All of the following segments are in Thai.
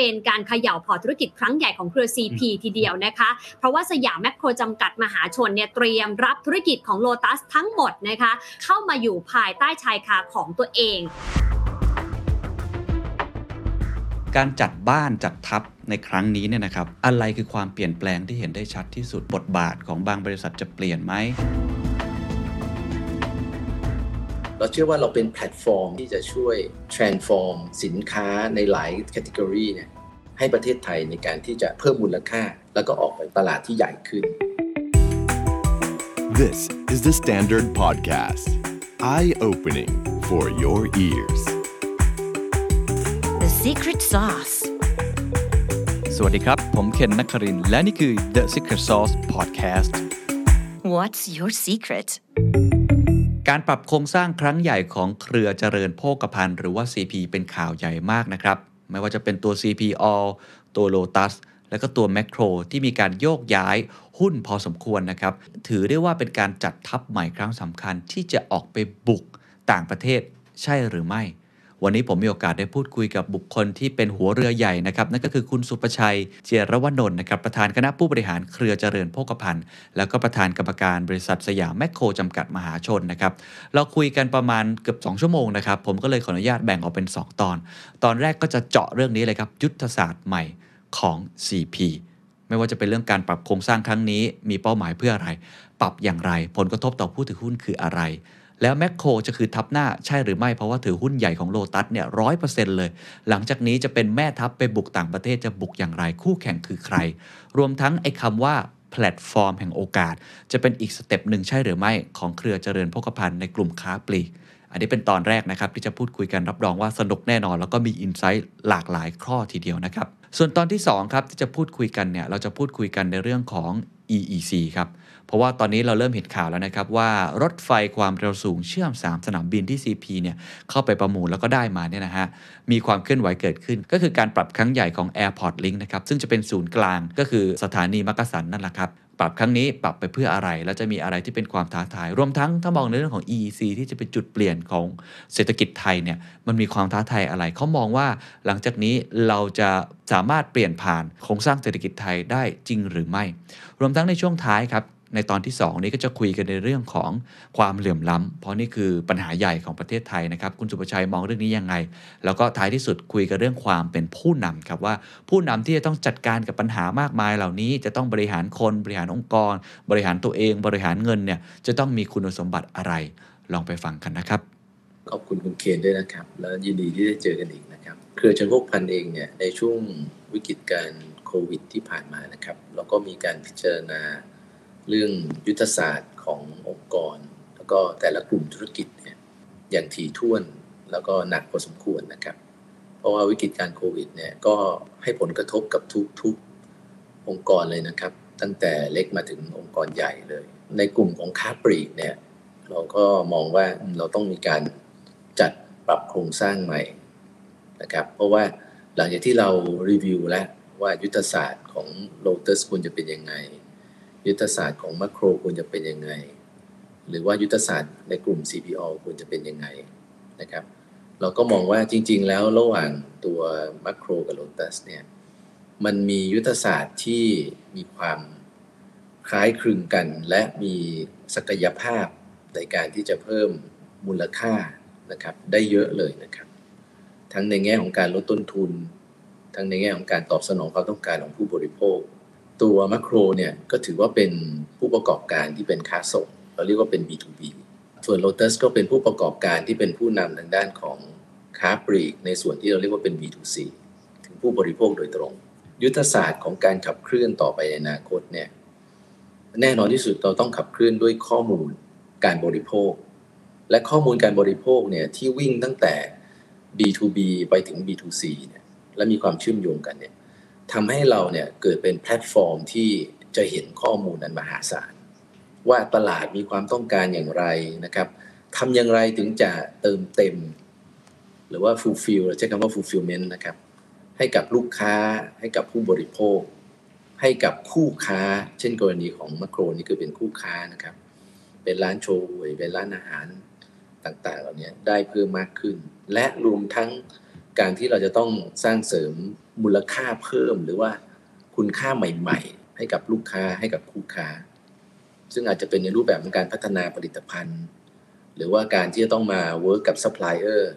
เป็นการเขย่าพอร์ตธุรกิจครั้งใหญ่ของเครือ CP ทีเดียวนะคะ เพราะว่าสยามแมคโครจำกัดมหาชนเนี่ยเตรียมรับธุรกิจของโลตัสทั้งหมดนะคะเข้ามาอยู่ภายใต้ชายคาของตัวเองการจัดบ้านจัดทัพในครั้งนี้เนี่ยนะครับ อะไรคือความเปลี่ยนแปลงที่เห็นได้ชัดที่สุดบทบาทของบางบริษัทจะเปลี่ยนไหม เราเชื่อว่าเราเป็นแพลตฟอร์มที่จะช่วย transform สินค้าในหลายแคตตากรีเนี่ยให้ประเทศไทยในการที่จะเพิ่มมูลค่า แล้วก็ออกไปตลาดที่ใหญ่ขึ้น This is the Standard Podcast. Eye opening for your ears. The secret sauce. สวัสดีครับ ผมเคนนักครินทร์และนี่คือ The Secret Sauce Podcast What's your secret? การปรับโครงสร้างครั้งใหญ่ของเครือเจริญโภคภัณฑ์หรือว่า CP เป็นข่าวใหญ่มากนะครับ ไม่ว่าจะเป็นตัว CP All ตัว Lotus แล้วก็ตัว Macro ที่มีการโยกย้ายหุ้นพอสมควรนะครับ ถือได้ว่าเป็นการจัดทัพใหม่ครั้งสำคัญที่จะออกไปบุกต่างประเทศใช่หรือไม่ วันนี้ผมมีโอกาสได้พูดคุยกับบุคคลที่เป็นหัวเรือใหญ่นะครับนั่นก็คือคุณสุประชัย เจรวนนท์นะครับประธานคณะผู้บริหารเครือเจริญโภคภัณฑ์ แล้วก็ประธานกรรมการบริษัทสยามแมคโครจำกัดมหาชนนะครับเราคุยกันประมาณเกือบ 2 ชั่วโมงนะครับผมก็เลยขออนุญาตแบ่งออกเป็น 2 ตอน ตอนแรกก็จะเจาะเรื่องนี้เลยครับยุทธศาสตร์ใหม่ของ CP ไม่ว่าจะเป็นเรื่องการปรับโครงสร้างครั้งนี้ มีเป้าหมายเพื่ออะไร ปรับอย่างไร ผลกระทบต่อผู้ถือหุ้นคืออะไร แล้วแมคโครจะคือทับหน้าใช่หรือไม่ เพราะว่าถือหุ้นใหญ่ของโลตัสเนี่ยร้อยเปอร์เซ็นต์เลย หลังจากนี้จะเป็นแม่ทัพไปบุกต่างประเทศจะบุกอย่างไรคู่แข่งคือใคร รวมทั้งไอ้คำว่าแพลตฟอร์มแห่งโอกาส จะเป็นอีก step หนึ่งใช่หรือไม่ของเครือเจริญโภคภัณฑ์ในกลุ่มค้าปลีกอันนี้เป็นตอนแรกนะครับ ที่จะพูดคุยกันรับรองว่าสนุกแน่นอน แล้วก็มี insight หลากหลายข้อทีเดียวนะครับ ส่วนตอนที่ 2 ครับ ที่จะพูดคุยกันเนี่ย เราจะพูดคุยกันในเรื่องของ EEC ครับ เพราะว่าตอนนี้เราเริ่มเห็นข่าวแล้วนะครับว่ารถไฟความเร็วสูงเชื่อม 3 สนามบินที่ CP เนี่ยเข้าไปประมูลแล้วก็ได้มาเนี่ยนะฮะมีความเคลื่อนไหวเกิดขึ้น ก็คือการปรับครั้งใหญ่ของ Airport Link นะครับซึ่งจะเป็นศูนย์กลางก็คือสถานีมักกะสันนั่นแหละครับปรับครั้งนี้ปรับไปเพื่ออะไร แล้วจะมีอะไรที่เป็นความท้าทาย รวมทั้งถ้ามองในเรื่องของ EEC ที่จะเป็นจุดเปลี่ยนของเศรษฐกิจไทยเนี่ยมันมีความท้าทายอะไร เขามองว่าหลังจากนี้เราจะสามารถเปลี่ยนผ่านโครงสร้างเศรษฐกิจไทยได้จริงหรือไม่ รวมทั้งในช่วงท้ายครับ ในตอนที่ 2 นี้ก็จะคุยกันในเรื่องของความเหลื่อมล้ำเพราะนี่คือปัญหาใหญ่ของประเทศไทยนะครับ คุณสุประชัยมองเรื่องนี้ยังไง แล้วก็ท้ายที่สุดคุยกันเรื่องความเป็นผู้นำครับว่าผู้นำที่จะต้องจัดการกับปัญหามากมายเหล่านี้จะต้องบริหารคนบริหารองค์กร บริหารตัวเอง บริหารเงินเนี่ยจะต้องมีคุณสมบัติอะไร ลองไปฟังกันนะครับขอบคุณคุณเคนด้วยนะครับ แล้วยินดีที่ได้เจอกันอีกนะครับ เครือเจริญโภคภัณฑ์เองเนี่ยในช่วงวิกฤตการโควิดที่ผ่านมานะครับเราก็มีการพิจารณา เรื่องยุทธศาสตร์ขององค์กร แล้วก็แต่ละกลุ่มธุรกิจเนี่ยอย่างถี่ถ้วนแล้วก็หนักพอสมควรนะครับ เพราะว่าวิกฤตการโควิดเนี่ยก็ให้ผลกระทบกับทุกทุกองค์กรเลยนะครับ ตั้งแต่เล็กมาถึงองค์กรใหญ่เลย ในกลุ่มของค้าปลีกเนี่ยเราก็มองว่าเราต้องมีการจัดปรับโครงสร้างใหม่นะครับ เพราะว่าหลังจากที่เรารีวิวแล้วว่ายุทธศาสตร์ของ Lotus ควรจะเป็นยังไง ยุทธศาสตร์ของมัคโครควรจะเป็นยังไง หรือว่ายุทธศาสตร์ในกลุ่ม CPO ควรจะเป็นยังไงนะครับ เราก็มองว่าจริง ๆ แล้วระหว่างตัวมัคโครกับ Lotus เนี่ยมันมียุทธศาสตร์ที่มีความคล้ายคลึงกัน และมีศักยภาพในการที่จะเพิ่มมูลค่านะครับได้เยอะเลยนะครับ ทั้งในแง่ของการลดต้นทุน ทั้งในแง่ของการตอบสนองความต้องการของผู้บริโภค ตัวมัคโครเนี่ยก็ถือว่าเป็นผู้ประกอบการที่เป็นค้าส่งเราเรียกว่าเป็น B2B ส่วน Lotus ก็เป็นผู้ประกอบการที่เป็นผู้นำทางด้านของค้าปลีก ในส่วนที่เราเรียกว่าเป็น B2C ถึงผู้บริโภคโดยตรง ยุทธศาสตร์ของการขับเคลื่อนต่อไปในอนาคตเนี่ยแน่นอนที่สุดเราต้องขับเคลื่อนด้วยข้อมูลการบริโภค และข้อมูลการบริโภคเนี่ยที่วิ่งตั้งแต่ B2B ไปถึง B2C เนี่ยและมีความเชื่อมโยงกันเนี่ย ทำให้เราเนี่ยเกิดเป็นแพลตฟอร์มที่จะเห็นข้อมูลนั้นมหาศาล ว่าตลาดมีความต้องการอย่างไรนะครับทำอย่างไรถึงจะเติมเต็ม หรือว่า fulfill ใช้คำว่า fulfillment นะครับ ให้กับลูกค้าให้กับผู้บริโภค ให้กับคู่ค้า เช่นกรณีของมัคโครนี่คือเป็นคู่ค้านะครับ เป็นร้านโชว์หวยเป็นร้านอาหารต่างๆ เหล่านี้ได้เพิ่มมากขึ้น และรวมทั้ง การที่เราจะต้องสร้างเสริมมูลค่าเพิ่ม หรือว่าคุณค่าใหม่ ๆ ให้กับลูกค้าให้กับคู่ค้า ซึ่งอาจจะเป็นในรูปแบบของการพัฒนาผลิตภัณฑ์ หรือว่าการที่จะต้องมา work กับซัพพลายเออร์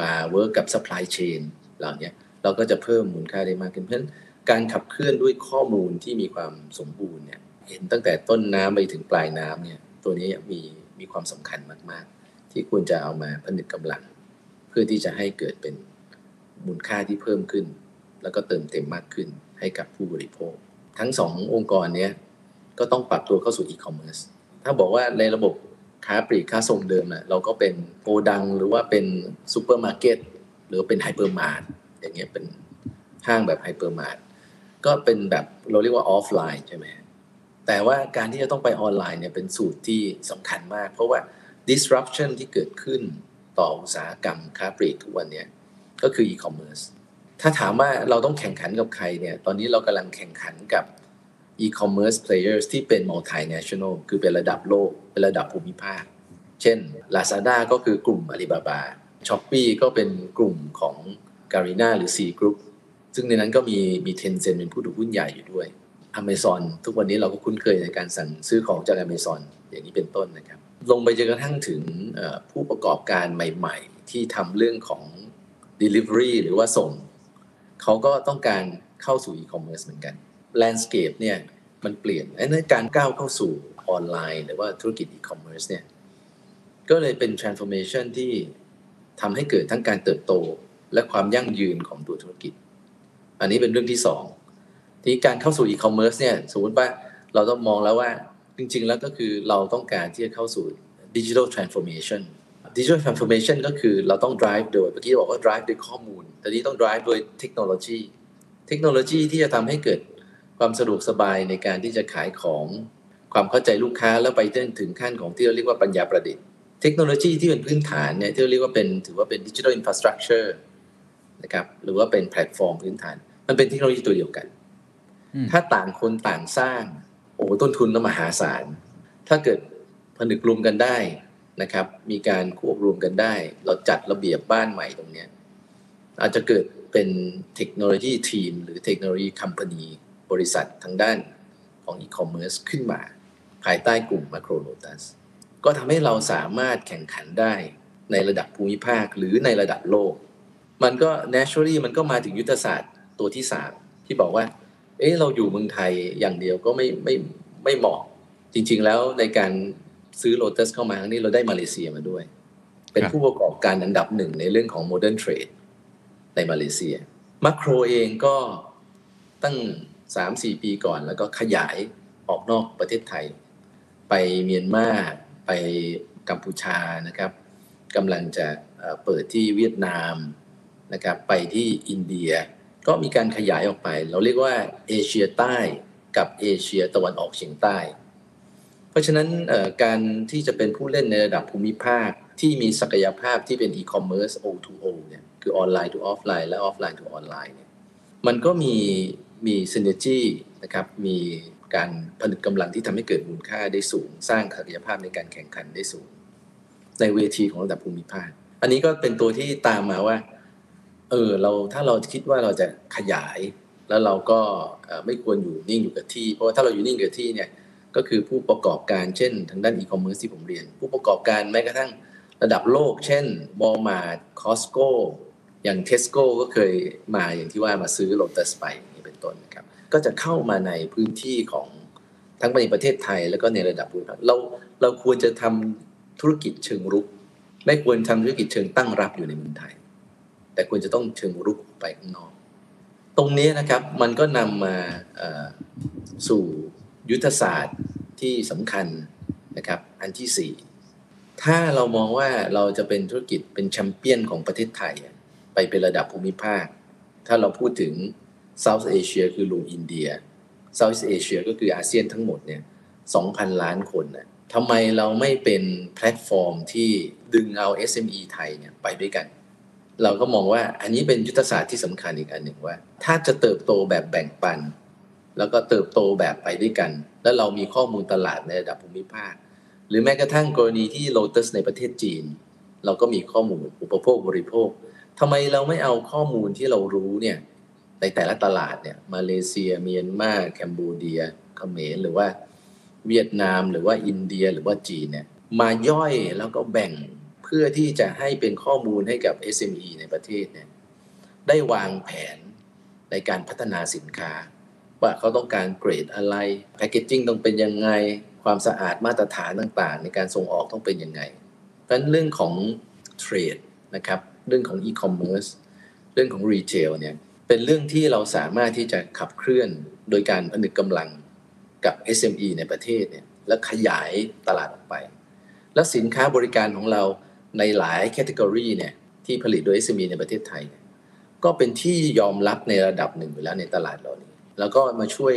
มา work กับ supply chain เหล่านี้เราก็จะเพิ่มมูลค่าได้มากขึ้นเพราะฉะนั้นการขับเคลื่อนด้วยข้อมูลที่มีความสมบูรณ์เนี่ยเห็นตั้งแต่ต้นน้ำไปถึงปลายน้ำเนี่ยตัวนี้มีมีความสำคัญมาก ๆ ที่ควรจะเอามาผนึกกำลัง เพื่อที่จะให้เกิดเป็น มูลค่าที่เพิ่มขึ้น แล้วก็เติมเต็มมากขึ้นให้กับผู้บริโภค ทั้งสององค์กรเนี้ยก็ต้องปรับตัวเข้าสู่อีคอมเมิร์ซถ้าบอกว่าในระบบค้าปลีกค้าส่งเดิมนะเราก็เป็นโกดังหรือว่าเป็นซูเปอร์มาร์เก็ตหรือเป็น hypermart อย่างเงี้ยเป็นห้างแบบ hypermart ก็เป็นแบบเราเรียกว่าออฟไลน์ใช่ไหมแต่ว่าการที่จะต้องไปออนไลน์เนี่ยเป็นสูตรที่สำคัญมาก เพราะว่า disruption ที่เกิดขึ้นต่ออุตสาหกรรมค้าปลีกทุกวันเนี่ย ก็คือ e-commerce ถ้าถามว่าเราต้องแข่งขันกับใครเนี่ย ตอนนี้เรากำลังแข่งขันกับ e-commerce players ที่เป็น multinational คือเป็นระดับโลก เป็นระดับภูมิภาค เช่น Lazada ก็คือกลุ่ม Alibaba Shopee ก็เป็นกลุ่มของ Garena หรือ C Group ซึ่งในนั้นก็มีมี Tencent เป็นผู้ถือหุ้นใหญ่อยู่ด้วย Amazon ทุกวันนี้เราก็คุ้นเคยในการสั่งซื้อของจาก Amazon อย่างนี้เป็นต้นนะครับ ลงไปจนกระทั่งถึงผู้ประกอบการใหม่ ๆ ที่ทำเรื่องของ delivery หรือว่าส่ง เขาก็ต้องการเข้าสู่ e-commerce เหมือนกัน landscape เนี่ยมันเปลี่ยนไอ้นั่นการก้าวเข้าสู่ออนไลน์ หรือว่าธุรกิจ e-commerce เนี่ยก็เลยเป็น transformation ที่ทำให้เกิดทั้งการเติบโตและความยั่งยืนของตัวธุรกิจ อันนี้เป็นเรื่องที่สองที่การเข้าสู่ e-commerce เนี่ยสมมติว่าเราต้องมองแล้วว่าจริง ๆ แล้วก็คือเราต้องการที่จะเข้าสู่ดิจิทัลทรานส์ฟอร์เมชั digital transformation digital transformation ก็คือเราต้อง drive โดยเมื่อกี้บอกว่า drive ด้วยข้อมูล แต่นี้ต้อง drive โดยเทคโนโลยีเทคโนโลยีที่จะทำให้เกิดความสะดวกสบายในการที่จะขายของความเข้าใจลูกค้าแล้วไปถึงขั้นของที่เราเรียกว่าปัญญาประดิษฐ์ เทคโนโลยีที่เป็นพื้นฐานเนี่ยที่เราเรียกว่าเป็นถือว่าเป็น digital infrastructure นะครับหรือว่าเป็นแพลตฟอร์มพื้นฐาน มันเป็นเทคโนโลยีตัวเดียวกัน ถ้าต่างคนต่างสร้าง โอ้ต้นทุนก็มหาศาล ถ้าเกิดผนึกรวมกันได้ นะครับ มีการควบรวมกันได้ เราจัดระเบียบบ้านใหม่ตรงนี้ อาจจะเกิดเป็น technology team หรือ technology companyบริษัททางด้านของอีคอมเมิร์ซขึ้นมา ภายใต้กลุ่มมาโครโลตัสก็ทำให้เราสามารถแข่งขันได้ในระดับภูมิภาคหรือในระดับโลก มันก็ naturally มันก็มาถึงยุทธศาสตร์ตัวที่ 3 ที่บอกว่า เอ๊ะเราอยู่เมืองไทยอย่างเดียวก็ไม่ไม่ไม่เหมาะ จริง ๆ แล้วในการ ซื้อโ o ตัสเข้ามาครั้งนี้เราได้มาเลเซียมาด้วย เป็นผู้ประกอบการอันดับหนึ่งในเรื่องของ modern tradeในมาเลเซียมาโครเองก็ตั้ง 3-4 ปีก่อน แล้วก็ขยายออกนอกประเทศไทย ไปเมียนมาไปกัมพูชานะครับกำลังจะเปิดที่เวียดนามนะครับไปที่อินเดียก็มีการขยายออกไป เราเรียกว่าเอเชียใต้กับเอเชียตะวันออกเฉียงใต้เพ ราะฉะนั้นการที่จะเป็นผู้เล่นในระดับภูมิภาคที่มีศักยภาพที่เป็นอีคอมเมิร์ซ O2O เนี่ยคือออนไลน์ to ออฟไลน์และออฟไลน์ to ออนไลน์เนี่ยมันก็มีมี synergy นะครับมีการผนึกกำลังที่ทำให้เกิดมูลค่าได้สูง สร้างศักยภาพในการแข่งขันได้สูง ในเวทีของระดับภูมิภาค อันนี้ก็เป็นตัวที่ตามมาว่าเออเราถ้าเราคิดว่าเราจะขยาย แล้วเราก็ไม่ควรอยู่นิ่งอยู่กับที่ เพราะว่าถ้าเราอยู่นิ่งกับที่เนี่ย ก็คือผู้ประกอบการเช่น ทางด้านอีคอมเมิร์ซที่ผมเรียน ผู้ประกอบการแม้กระทั่งระดับโลก เช่น Walmart Costco อย่างเทสโก้ก็เคยมาอย่างที่ว่ามาซื้อโลตัสไปนี่เป็นต้นนะครับ ก็จะเข้ามาในพื้นที่ของทั้งในประเทศไทยแล้วก็ในระดับภูมิภาคเราเราควรจะทำธุรกิจเชิงรุก ไม่ควรทำธุรกิจเชิงตั้งรับอยู่ในเมืองไทย แต่ควรจะต้องเชิงรุกไปข้างนอก ตรงนี้นะครับมันก็นำมาสู่ ยุทธศาสตร์ที่สำคัญนะครับ อันที่สี่ถ้าเรามองว่าเราจะเป็นธุรกิจเป็นแชมเปี้ยนของประเทศไทย ไปเป็นระดับภูมิภาค ถ้าเราพูดถึง South Asia คือรวมอินเดีย South Asia ก็คืออาเซียนทั้งหมดเนี่ย2,000 ล้านคนนะทำไมเราไม่เป็นแพลตฟอร์มที่ดึงเอา SME ไทยเนี่ยไปด้วยกัน เราก็มองว่าอันนี้เป็นยุทธศาสตร์ที่สำคัญอีกอันหนึ่งว่า ถ้าจะเติบโตแบบแบ่งปัน แล้วก็เติบโตแบบไปด้วยกัน แล้วเรามีข้อมูลตลาดในระดับภูมิภาค หรือแม้กระทั่งกรณีที่โลตัสในประเทศจีน เราก็มีข้อมูลอุปโภคบริโภคทำไมเราไม่เอาข้อมูลที่เรารู้เนี่ยในแต่ละตลาดเนี่ยมาเลเซียเมียนมาแคนเบูเดียเขมรหรือว่าเวียดนามหรือว่าอินเดียหรือว่าจีนเนี่ยมาย่อยแล้วก็แบ่งเพื่อที่จะให้เป็นข้อมูลให้กับ SME ในประเทศเนี่ยได้วางแผนในการพัฒนาสินค้า ว่าเขาต้องการเกรดอะไรแพคเกจจิ้งต้องเป็นยังไง ความสะอาดมาตรฐานต่างๆ ในการส่งออกต้องเป็นยังไงเพราะฉะนั้นเรื่องของเทรดนะครับเรื่องของอีคอมเมิร์ซเรื่องของรีเทลเนี่ยเป็นเรื่องที่เราสามารถที่จะขับเคลื่อนโดยการผนึกกำลังกับ SME ในประเทศเนี่ยและขยายตลาดออกไป และสินค้าบริการของเราในหลายแคตตากรีเนี่ยที่ผลิตโดย SME ในประเทศไทยยก็เป็นที่ยอมรับในระดับหนึ่งอยู่แล้วในตลาดเรานี้ แล้วก็มาช่วย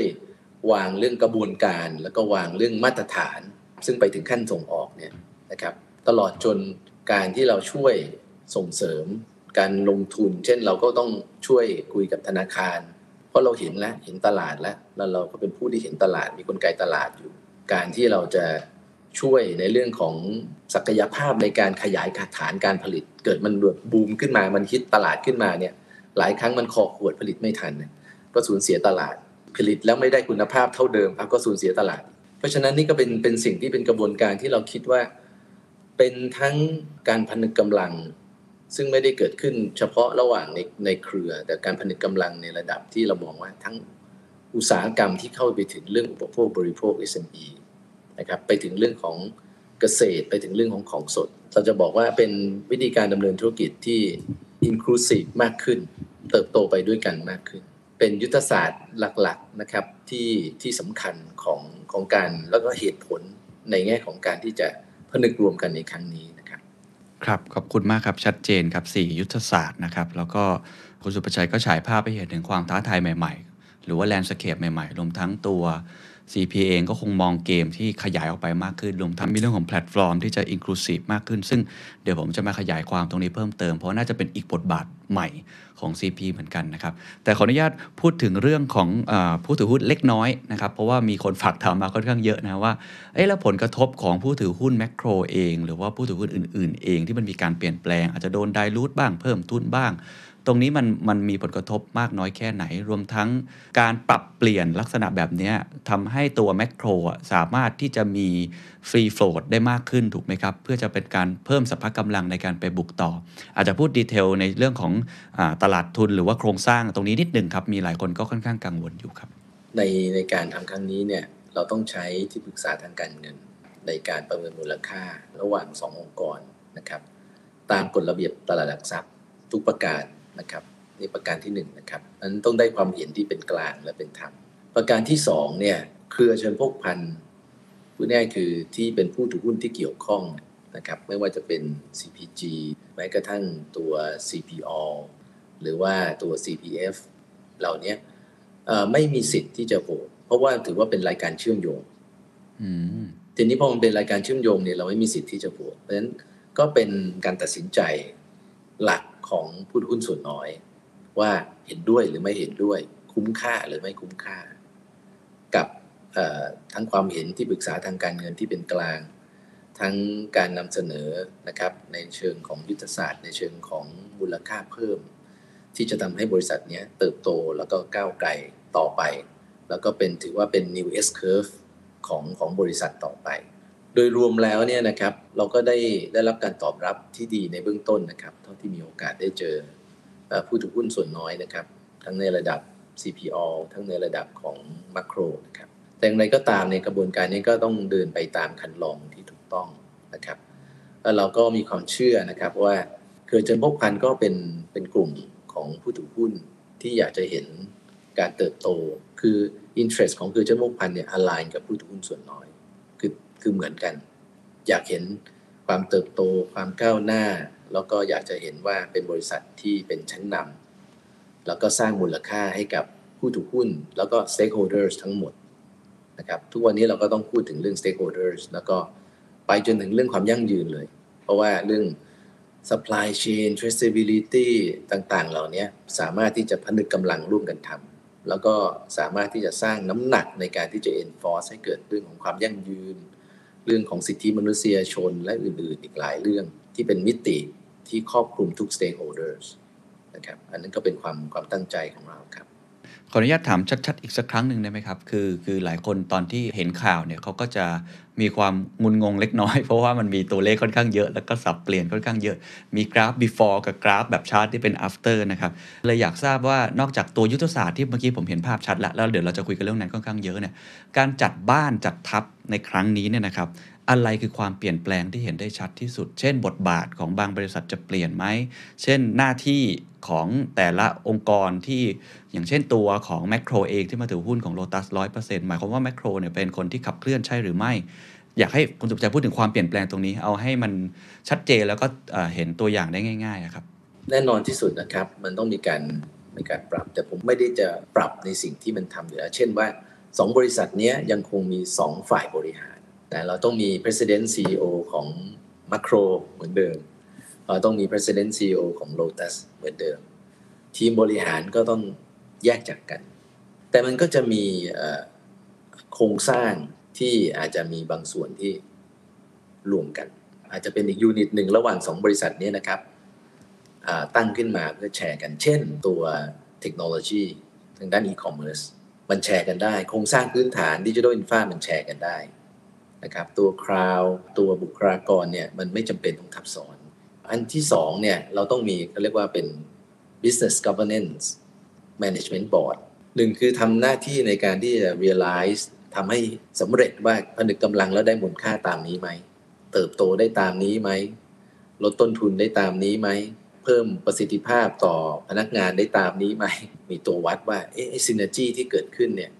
วางเรื่องกระบวนการ แล้วก็วางเรื่องมาตรฐาน ซึ่งไปถึงขั้นส่งออกเนี่ยนะครับ ตลอดจนการที่เราช่วยส่งเสริมการลงทุน เช่นเราก็ต้องช่วยคุยกับธนาคาร เพราะเราเห็นแล้วเห็นตลาดแล้วแล้วเราก็เป็นผู้ที่เห็นตลาดมีกลไกตลาดอยู่ การที่เราจะช่วยในเรื่องของศักยภาพในการขยายฐานการผลิต เกิดมันแบบบูมขึ้นมามันฮิตตลาดขึ้นมาเนี่ยหลายครั้งมันคอขวดผลิตไม่ทัน ก็สูญเสียตลาด ผลิตแล้วไม่ได้คุณภาพเท่าเดิมก็สูญเสียตลาด เพราะฉะนั้นนี่ก็เป็นเป็นสิ่งที่เป็นกระบวนการที่เราคิดว่า เป็นทั้งการผนึกกำลัง ซึ่งไม่ได้เกิดขึ้นเฉพาะระหว่างในในเครือ แต่การผนึกกำลังในระดับที่เรามองว่าทั้งอุตสาหกรรมที่เข้าไปถึงเรื่องอุปโภคบริโภค SME นะครับไปถึงเรื่องของเกษตรไปถึงเรื่องของของสด เราจะบอกว่าเป็นวิธีการดำเนินธุรกิจที่ inclusive มากขึ้น เติบโตไปด้วยกันมากขึ้น เป็นยุทธศาสตร์หลักๆนะครับที่ที่สำคัญของของการแล้วก็เหตุผลในแง่ของการที่จะผนึกรวมกันในครั้งนี้นะครับ ครับขอบคุณมากครับชัดเจนครับ 4 ยุทธศาสตร์นะครับ แล้วก็คุณสุประชัยก็ฉายภาพไปเห็นถึงความท้าทายใหม่ๆ หรือว่า landscape ใหม่ๆ รวมทั้งตัว CP เองก็คงมองเกมที่ขยายออกไปมากขึ้น รวมทั้งมีเรื่องของแพลตฟอร์มที่จะ inclusive มากขึ้น ซึ่งเดี๋ยวผมจะมาขยายความตรงนี้เพิ่มเติม เพราะน่าจะเป็นอีกบทบาทใหม่ ของ CP เหมือนกันนะครับ แต่ขออนุญาตพูดถึงเรื่องของอผู้ถือหุ้นเล็กน้อยนะครับ เพราะว่ามีคนฝากถามมาค่อนข้างเยอะนะว่าเอ๊ะแล้วผลกระทบของผู้ถือหุ้นแมคโครเอง หรือว่าผู้ถือหุ้นอื่น ๆ เองที่มันมีการเปลี่ยนแปลง อาจจะโดนไดรูทบ้างเพิ่มทุนบ้าง ตรงนี้มันมันมีผลกระทบมากน้อยแค่ไหน รวมทั้งการปรับเปลี่ยนลักษณะแบบนี้ทำให้ตัวแมคโครสามารถที่จะมีฟรีโฟลดได้มากขึ้นถูกไหมครับ เพื่อจะเป็นการเพิ่มสัพพะกำลังในการไปบุกต่อ อาจจะพูดดีเทลในเรื่องของอตลาดทุนหรือว่าโครงสร้างตรงนี้นิดหนึ่งครับ มีหลายคนก็ค่อนข้างกังวลอยู่ครับ ในในการทำครั้งนี้เนี่ยเราต้องใช้ที่ปรึกษาทางการเงิน ในการประเมินมูลค่าระหว่างสององค์กรนะครับตามกฎระเบียบตลาดหลักทรัพย์ ทุกประการนะครับนี่ประการที่1นนะครับนั้นต้องได้ความเห็นที่เป็นกลางและเป็นธรรมประการที่2เนี่ยเครือเชิญพกพันผู้แน่คือที่เป็นผู้ถือหุ้นที่เกี่ยวข้องนะครับไม่ว่าจะเป็น CPG แม้กระทั่งตัว CPO หรือว่าตัว CPF เหล่านี้ไม่มีสิทธิ์ที่จะโหวตเพราะว่าถือว่าเป็นรายการเชื่อมโยงทีนี้พอมันเป็นรายการเชื่อมโยงเนี่ยเราไม่มีสิทธิ์ที่จะโหวตเพราะฉะนั้นก็เป็นการตัดสินใจหลักของผู้ถือหุ้นส่วนน้อย ว่าเห็นด้วยหรือไม่เห็นด้วย คุ้มค่าหรือไม่คุ้มค่า กับทั้งความเห็นที่ปรึกษาทางการเงินที่เป็นกลาง ทั้งการนำเสนอนะครับในเชิงของยุทธศาสตร์ ในเชิงของมูลค่าเพิ่ม ที่จะทำให้บริษัทนี้เติบโตแล้วก็ก้าวไกลต่อไป แล้วก็เป็นถือว่าเป็น new S curve ของของบริษัทต่อไป โดยรวมแล้วเนี่ยนะครับเราก็ได้ได้รับการตอบรับที่ดีในเบื้องต้นนะครับ เท่าที่มีโอกาสได้เจอผู้ถือหุ้นส่วนน้อยนะครับ ทั้งในระดับ CPO ทั้งในระดับของมัคโครนะครับแต่อย่างไรก็ตามในกระบวนการนี้ก็ต้องเดินไปตามคันลองที่ถูกต้องนะครับแล้วเราก็มีความเชื่อนะครับว่าเครือเจนพบพันก็เป็นเป็นกลุ่ม ของผู้ถือหุ้นที่อยากจะเห็นการเติบโต คือ interest ของคือเจนพบพันเนี่ย align กับผู้ถือหุ้นส่วนน้อย คือคือเหมือนกัน อยากเห็นความเติบโตความก้าวหน้า แล้วก็อยากจะเห็นว่าเป็นบริษัทที่เป็นชั้นนำแล้วก็สร้างมูลค่าให้กับผู้ถือหุ้น แล้วก็ stakeholders ทั้งหมดนะครับทุกวันนี้เราก็ต้องพูดถึงเรื่อง stakeholders แล้วก็ไปจนถึงเรื่องความยั่งยืนเลย เพราะว่าเรื่อง supply chain traceability ต่างๆ เหล่านี้สามารถที่จะพนึกกำลังร่วมกันทำแล้วก็สามารถที่จะสร้างน้ำหนักในการที่จะ enforce ให้เกิดเรื่องของความยั่งยืน เรื่องของสิทธิมนุษยชนและอื่นๆ อีกหลายเรื่องที่เป็นมิติที่ครอบคลุมทุก stakeholders นะครับ อันนั้นก็เป็นความความตั้งใจของเราครับ ขออนุญาตถามชัดๆ อีกสักครั้งหนึ่งได้ไหมครับ คือคือหลายคนตอนที่เห็นข่าวเนี่ยเขาก็จะมีความงุนงงเล็กน้อย เพราะว่ามันมีตัวเลขค่อนข้างเยอะ แล้วก็สับเปลี่ยนค่อนข้างเยอะ มีกราฟ before กับกราฟแบบชาร์ตที่เป็น after นะครับเลยอยากทราบว่านอกจากตัวยุทธศาสตร์ที่เมื่อกี้ผมเห็นภาพชัดแล้วแล้วเดี๋ยวเราจะคุยกันเรื่องนั้นค่อนข้างเยอะเนี่ยการจัดบ้านจัดทัพในครั้งนี้เนี่ยนะครับ อะไรคือความเปลี่ยนแปลงที่เห็นได้ชัดที่สุด เช่น บทบาทของบางบริษัทจะเปลี่ยนไหม เช่นหน้าที่ของแต่ละองค์กรที่อย่างเช่นตัวของแมคโครเองที่มาถือหุ้นของ Lotus 100%หมายความว่าแมคโครเนี่ยเป็นคนที่ขับเคลื่อนใช่หรือไม่ อยากให้คุณสุภชัยพูดถึงความเปลี่ยนแปลงตรงนี้ เอาให้มันชัดเจนแล้วก็เห็นตัวอย่างได้ง่ายๆครับ แน่นอนที่สุดนะครับ มันต้องมีการมีการปรับ แต่ผมไม่ได้จะปรับในสิ่งที่มันทำอยู่แล้วเช่นว่า 2 บริษัทนี้ยยังคงมี 2 ฝ่ายบริหาร แต่เราต้องมี President CEO ของ Macro เหมือนเดิม เราต้องมี President CEO ของ Lotus เหมือนเดิม ทีมบริหารก็ต้องแยกจากกัน แต่มันก็จะมีโครงสร้างที่อาจจะมีบางส่วนที่รวมกัน อาจจะเป็นอีกยูนิตหนึ่งระหว่างสองบริษัทนี้นะครับตั้งขึ้นมาเพื่อแชร์กัน เช่นตัวเทคโนโลยีทางด้านอีคอมเมิร์ซมันแชร์กันได้ โครงสร้างพื้นฐาน digital infra มันแชร์กันได้ นะครับตัวคราวตัวบุคลากรเนี่ยมันไม่จำเป็นต้องทับซ้อน อันที่สองเนี่ยเราต้องมีเขาเรียกว่าเป็น business governance management board หนึ่งคือทำหน้าที่ในการที่จะ realize ทำให้สำเร็จว่าผนึกกำลังแล้วได้มูลค่าตามนี้ไหม เติบโตได้ตามนี้ไหม ลดต้นทุนได้ตามนี้ไหม เพิ่มประสิทธิภาพต่อพนักงานได้ตามนี้ไหม มีตัววัดว่าเอ๊ะ synergy ที่เกิดขึ้นเนี่ย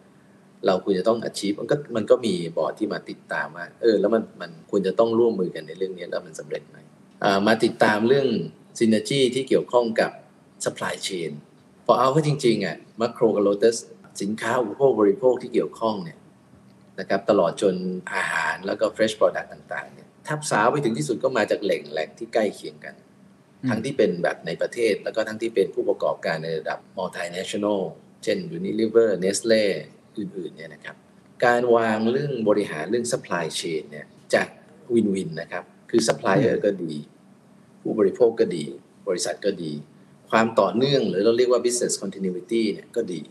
เราควรจะต้อง achieve มันก็มันก็มีบอร์ดที่มาติดตามว่าเออแล้วมันมันควรจะต้องร่วมมือกันในเรื่องนี้แล้วมันสำเร็จไหมอ่ามาติดตามเรื่อง synergy ที่เกี่ยวข้องกับ supply chain พอเอาเข้าจริงๆอะมาโครกับโ o ตัสสินค้าอุปโภคบริโภคที่เกี่ยวข้องเนี่ยนะครับตลอดจนอาหารแล้วก็ fresh product ต่างๆเนี่ยทับสาวไปถึงที่สุดก็มาจากแหล่งแหล่งที่ใกล้เคียงกันอืมทั้งที่เป็นแบบในประเทศแล้วก็ทั้งที่เป็นผู้ประกอบการในระดับ multinational เช่น Unilever Nestle อื่นๆเนี่ยนะครับการวางเรื่องบริหารเรื่อง supply chain เนี่ยจะวินวินนะครับ คือ supplier ก็ดี ผู้บริโภคก็ดี บริษัทก็ดี ความต่อเนื่องหรือเราเรียกว่า business continuity เนี่ยก็ดี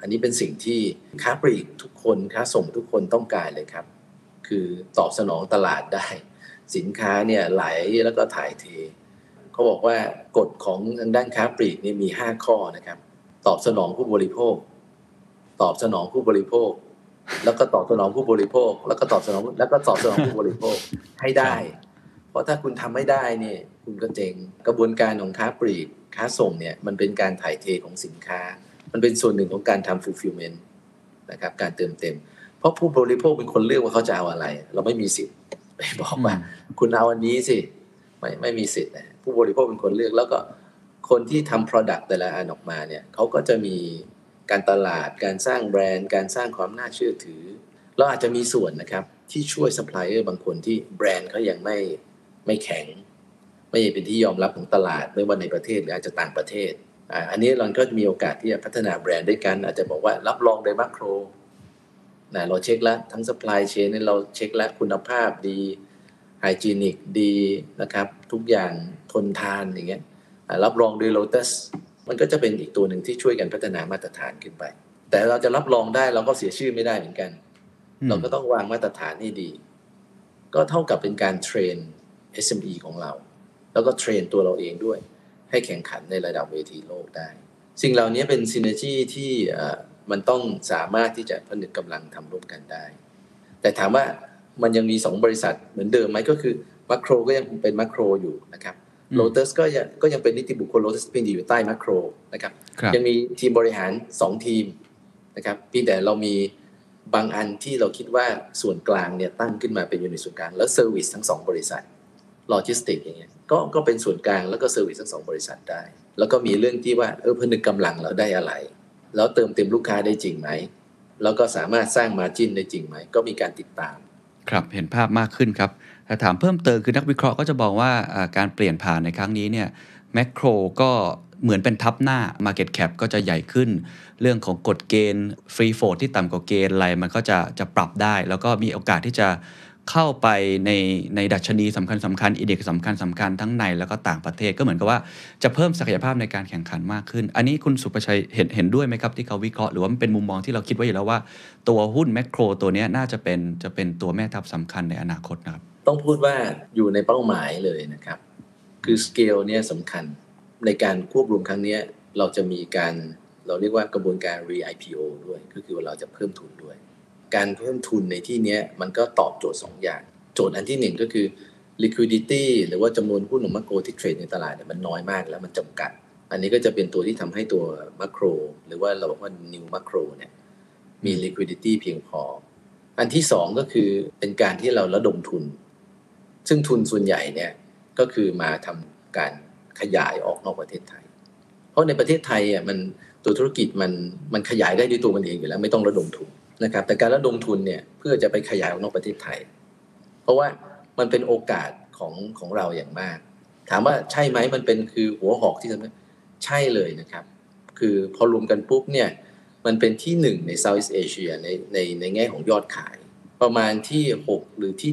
อันนี้เป็นสิ่งที่ค้าปลีกทุกคนค้าส่งทุกคนต้องการเลยครับ คือตอบสนองตลาดได้ สินค้าเนี่ยไหลแล้วก็ถ่ายเท เขาบอกว่ากฎของทางด้านค้าปลีกนี่มี 5 ข้อนะครับ ตอบสนองผู้บริโภค ตอบสนองผู้บริโภค แล้วก็ตอบสนองผู้บริโภค แล้วก็ตอบสนองแล้วก็ตอบสนองผู้บริโภคให้ได้ เพราะถ้าคุณทำไม่ได้เนี่ยคุณก็เจ๊งกระบวนการของค้าปลีกค้าส่งเนี่ยมันเป็นการถ่ายเทของสินค้า มันเป็นส่วนหนึ่งของการทำ fulfillment นะครับการเติมเต็ม เพราะผู้บริโภคเป็นคนเลือกว่าเขาจะเอาอะไร เราไม่มีสิทธิ์ไปบอกว่าคุณเอาอันนี้สิไม่ไม่มีสิทธิ์นะผู้บริโภคเป็นคนเลือกแล้วก็คนที่ทำ product แต่ละอันออกมาเนี่ยเขาก็จะมี การตลาด การสร้างแบรนด์ การสร้างความน่าเชื่อถือ เราอาจจะมีส่วนนะครับที่ช่วยซัพพลายเออร์บางคนที่แบรนด์เขายังไม่ไม่แข็ง ไม่เป็นที่ยอมรับของตลาดไม่ว่าในประเทศหรืออาจจะต่างประเทศอันนี้เราก็มีโอกาสที่จะพัฒนาแบรนด์ด้วยกัน อาจจะบอกว่ารับรองโดยมาโครนะเราเช็คแล้วทั้ง supply chain เนี่ยเราเช็คแล้วคุณภาพดีไฮจีนิกดีนะครับ ทุกอย่างทนทานอย่างเงี้ยรับรองโดย Lotus มันก็จะเป็นอีกตัวหนึ่งที่ช่วยกันพัฒนามาตรฐานขึ้นไป แต่เราจะรับรองได้เราก็เสียชื่อไม่ได้เหมือนกันอืมเราก็ต้องวางมาตรฐานให้ดี ก็เท่ากับเป็นการเทรน SME ของเรา แล้วก็เทรนตัวเราเองด้วย ให้แข่งขันในระดับเวทีโลกได้ สิ่งเหล่านี้เป็นซินเนจีที่เอ่อมันต้องสามารถที่จะผนึกกำลังทำร่วมกันได้ แต่ถามว่ามันยังมีสองบริษัทเหมือนเดิมไหมก็คือมาโครก็ยังเป็นมาโครอยู่นะครับ อืมโ o ตัสก็ยังก็ยังเป็นนิติบุคคลโ o ตัสเพียงแต่อยู่ใต้มาโครนะครับครับยังมีทีมบริหาร 2 ทีมนะครับเพียงแต่เรามีบางอันที่เราคิดว่าส่วนกลางเนี่ยตั้งขึ้นมาเป็น unit ส่วนกลาง แล้ว service ทั้งสองบริษัทโลจิสติกอย่างเงี้ยก็ก็เป็นส่วนกลางแล้วก็ service ทั้งสองบริษัทได้ แล้วก็มีเรื่องที่ว่าเออผนึกกำลังเราได้อะไร แล้วเติมเต็มลูกค้าได้จริงไหมแล้วก็สามารถสร้าง margin ได้จริงไหมก็มีการติดตาม ครับเห็นภาพมากขึ้นครับแต่ถามเพิ่มเติมคือนักวิเคราะห์ก็จะบอกว่าอ่าการเปลี่ยนผ่านในครั้งนี้เนี่ยแมคโครก็เหมือนเป็นทับหน้า Market Cap ก็จะใหญ่ขึ้น เรื่องของกฎเกณฑ์ฟรีโฟดที่ต่ำกว่าเกณฑ์อะไรมันก็จะจะปรับได้ แล้วก็มีโอกาสที่จะ เข้าไปในในดัชนีสำคัญสำคัญอินเด็กสำคัญสำคัญทั้งในแล้วก็ต่างประเทศก็เหมือนกับว่าจะเพิ่มศักยภาพในการแข่งขันมากขึ้น อันนี้คุณสุประชัยเห็นเห็นด้วยไหมครับที่เขาวิเคราะห์หรือว่ามันเป็นมุมมองที่เราคิดไว้อยู่แล้วว่า ตัวหุ้นแมคโครตัวนี้น่าจะเป็นจะเป็นตัวแม่ทัพสำคัญในอนาคตนะครับ ต้องพูดว่าอยู่ในเป้าหมายเลยนะครับ คือสเกลเนี่ยสำคัญในการควบรวมครั้งนี้เราจะมีการเราเรียกว่ากระบวนการ re-IPO ด้วยก็คือว่าเราจะเพิ่มทุนด้วย การเพิ่มทุนในที่นี้มันก็ตอบโจทย์สองอย่าง โจทย์อันที่หนึ่งก็คือ liquidity หรือว่าจำนวนหุ้นของมัคโครที่เทรดในตลาดเนี่ยมันน้อยมากแล้วมันจำกัด อันนี้ก็จะเป็นตัวที่ทำให้ตัวมัคโครหรือว่าเราบอกว่า new macro เนี่ยมี liquidity เพียงพอ อันที่สองก็คือเป็นการที่เราระดมทุน ซึ่งทุนส่วนใหญ่เนี่ยก็คือมาทำการขยายออกนอกประเทศไทย เพราะในประเทศไทยอะมันตัวธุรกิจมันมันขยายได้ด้วยตัวมันเองอยู่แล้ว ไม่ต้องระดมทุน นะครับแต่การระดมทุนเนี่ยเพื่อจะไปขยายออกนอกประเทศไทย เพราะว่ามันเป็นโอกาสของของเราอย่างมาก ถามว่าใช่ไหมมันเป็นคือหัวหอกที่ทำให้ใช่เลยนะครับ คือพอรวมกันปุ๊บเนี่ยมันเป็นที่หนึ่งใน Southeast Asia ในในในแง่ของยอดขาย ประมาณที่ 6 หรือที่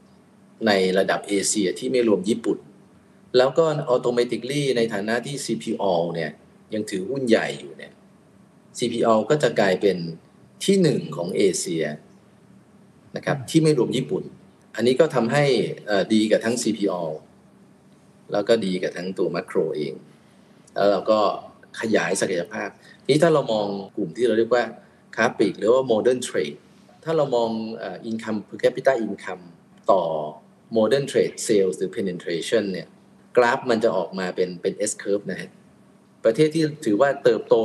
7 ในระดับเอเชียที่ไม่รวมญี่ปุ่น แล้วก็ automatically ในฐานะที่ CPO เนี่ยยังถือหุ้นใหญ่อยู่เนี่ย CPO ก็จะกลายเป็น ที่หนึ่งของเอเชียนะครับที่ไม่รวมญี่ปุ่น อันนี้ก็ทำให้ดีกับทั้ง CPO แล้วก็ดีกับทั้งตัวมัคโครเอง แล้วเราก็ขยายศักยภาพ นี้ถ้าเรามองกลุ่มที่เราเรียกว่าค้าปลีกหรือว่า modern trade ถ้าเรามองอ่อ income per capita income ต่อ modern trade sales หรือ penetration เนี่ยกราฟมันจะออกมาเป็นเป็น S curve นะฮะประเทศที่ถือว่าเติบโต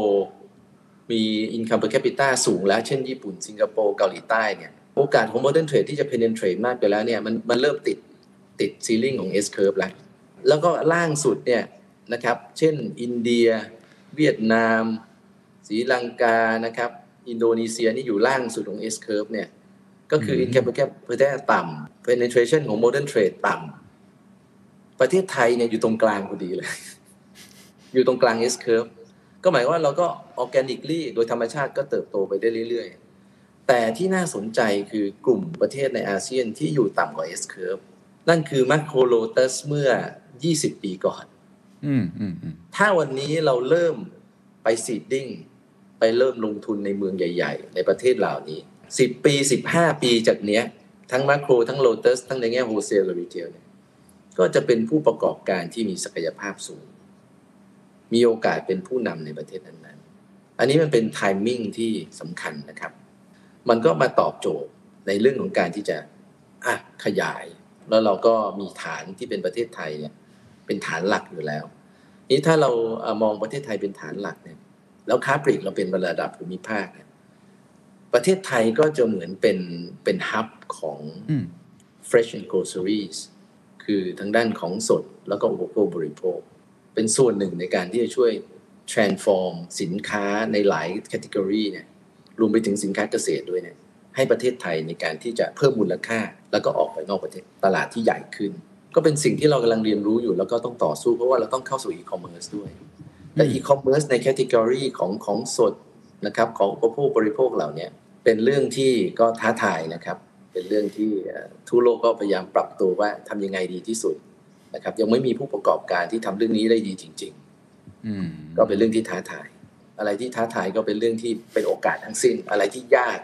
มี income per capita สูงแล้ว เช่นญี่ปุ่น สิงคโปร์ เกาหลีใต้เนี่ยโอกาสของ modern trade ที่จะ penetrate มากไปแล้วเนี่ยมันมันเริ่มติดติด ceiling ของ S curve แล้ว แล้วก็ล่างสุดเนี่ยนะครับเช่นอินเดีย เวียดนามศรีลังกานะครับอินโดนีเซียนี่อยู่ล่างสุดของ S curve เนี่ยก็คืออืม income per capita ต่ำ penetration ของ modern trade ต่ำประเทศไทยเนี่ยอยู่ตรงกลางพอดีเลย อยู่ตรงกลาง S curve ก็หมายว่าเราก็ organically โดยธรรมชาติก็เติบโตไปได้เรื่อยๆ แต่ที่น่าสนใจคือกลุ่มประเทศในอาเซียนที่อยู่ต่ำกว่า S curve นั่นคือ Makro Lotus เมื่อ 20 ปีก่อนอืมอืมอืมถ้าวันนี้เราเริ่มไป seeding ไปเริ่มลงทุนในเมืองใหญ่ ๆ ในประเทศเหล่านี้ 10 ปี 15 ปีจากเนี้ย ทั้งแม็คโครทั้งโลตัสทั้งในแง่ wholesale กับ retail เนี่ยก็จะเป็นผู้ประกอบการที่มีศักยภาพสูง มีโอกาสเป็นผู้นำในประเทศนั้นๆ อันนี้มันเป็นไทมิ่งที่สำคัญนะครับ มันก็มาตอบโจทย์ในเรื่องของการที่จะอะขยาย แล้วเราก็มีฐานที่เป็นประเทศไทยเนี่ยเป็นฐานหลักอยู่แล้ว นี้ถ้าเราเอ่อมองประเทศไทยเป็นฐานหลักเนี่ยแล้วค้าปลีกเราเป็นระดับภูมิภาคเนี่ยประเทศไทยก็จะเหมือนเป็นเป็นฮับของอืม fresh and groceries คือทางด้านของสดแล้วก็อุปโภคบริโภค เป็นส่วนหนึ่งในการที่จะช่วย transform สินค้าในหลาย category เนี่ยรวมไปถึงสินค้าเกษตรด้วยเนี่ยให้ประเทศไทยในการที่จะเพิ่มมูลค่า แล้วก็ออกไปนอกประเทศตลาดที่ใหญ่ขึ้น ก็เป็นสิ่งที่เรากำลังเรียนรู้อยู่แล้วก็ต้องต่อสู้เพราะว่าเราต้องเข้าสู่ e-commerce ด้วยแต่ e-commerce ใน category ของของสดนะครับของอุปโภคบริโภคเหล่าเนี้ยเป็นเรื่องที่ก็ท้าทายนะครับ เป็นเรื่องที่เอ่อทั่วโลกก็พยายามปรับตัวว่าทำยังไงดีที่สุด นะครับ ยังไม่มีผู้ประกอบการที่ทำเรื่องนี้ได้ดีจริงอืมๆก็เป็นเรื่องที่ท้าทาย อะไรที่ท้าทายก็เป็นเรื่องที่เป็นโอกาสทั้งสิ้น อะไรที่ยาก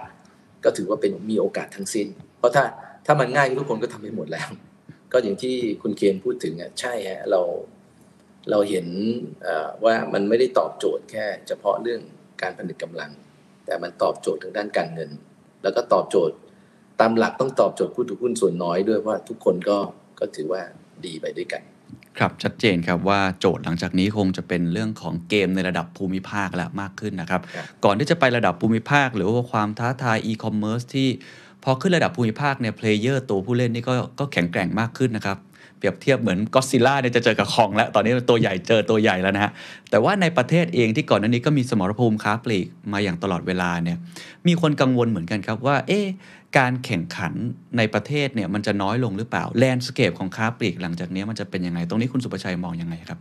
ก็ถือว่าเป็นมีโอกาสทั้งสิ้น เพราะถ้าถ้ามันง่ายทุกคนก็ทำให้หมดแล้ว ก็อย่างที่คุณเคนพูดถึงอะใช่ฮะเราเราเห็นเอ่อว่ามันไม่ได้ตอบโจทย์แค่ เฉพาะเรื่องการผลิตกำลัง แต่มันตอบโจทย์ทางด้านการเงิน แล้วก็ตอบโจทย์ตามหลักต้องตอบโจทย์ผู้ถือหุ้นส่วนน้อยด้วยว่าทุกคนก็ก็ถือว่า ดีไปด้วยกัน ครับชัดเจนครับว่าโจทย์หลังจากนี้คงจะเป็นเรื่องของเกมในระดับภูมิภาคแล้วมากขึ้นนะครับครับ ก่อนที่จะไประดับภูมิภาค หรือว่าความท้าทายอีคอมเมิร์ซที่พอขึ้นระดับภูมิภาคเนี่ย player ตัวผู้เล่นนี่ก็ก็แข็งแกร่งมากขึ้นนะครับเปรียบเทียบเหมือนก็อดซิลล่าเนี่ยจะเจอกับคองแล้ว ตอนนี้ตัวใหญ่เจอตัวใหญ่แล้วนะฮะ แต่ว่าในประเทศเองที่ก่อนหน้านี้ก็มีสมรภูมิค้าปลีกมาอย่างตลอดเวลาเนี่ยมีคนกังวลเหมือนกันครับว่าเอ๊ะ การแข่งขันในประเทศเนี่ยมันจะน้อยลงหรือเปล่า landscape ของค้าปลีกหลังจากนี้มันจะเป็นยังไง ตรงนี้คุณสุประชัยมองยังไงครับ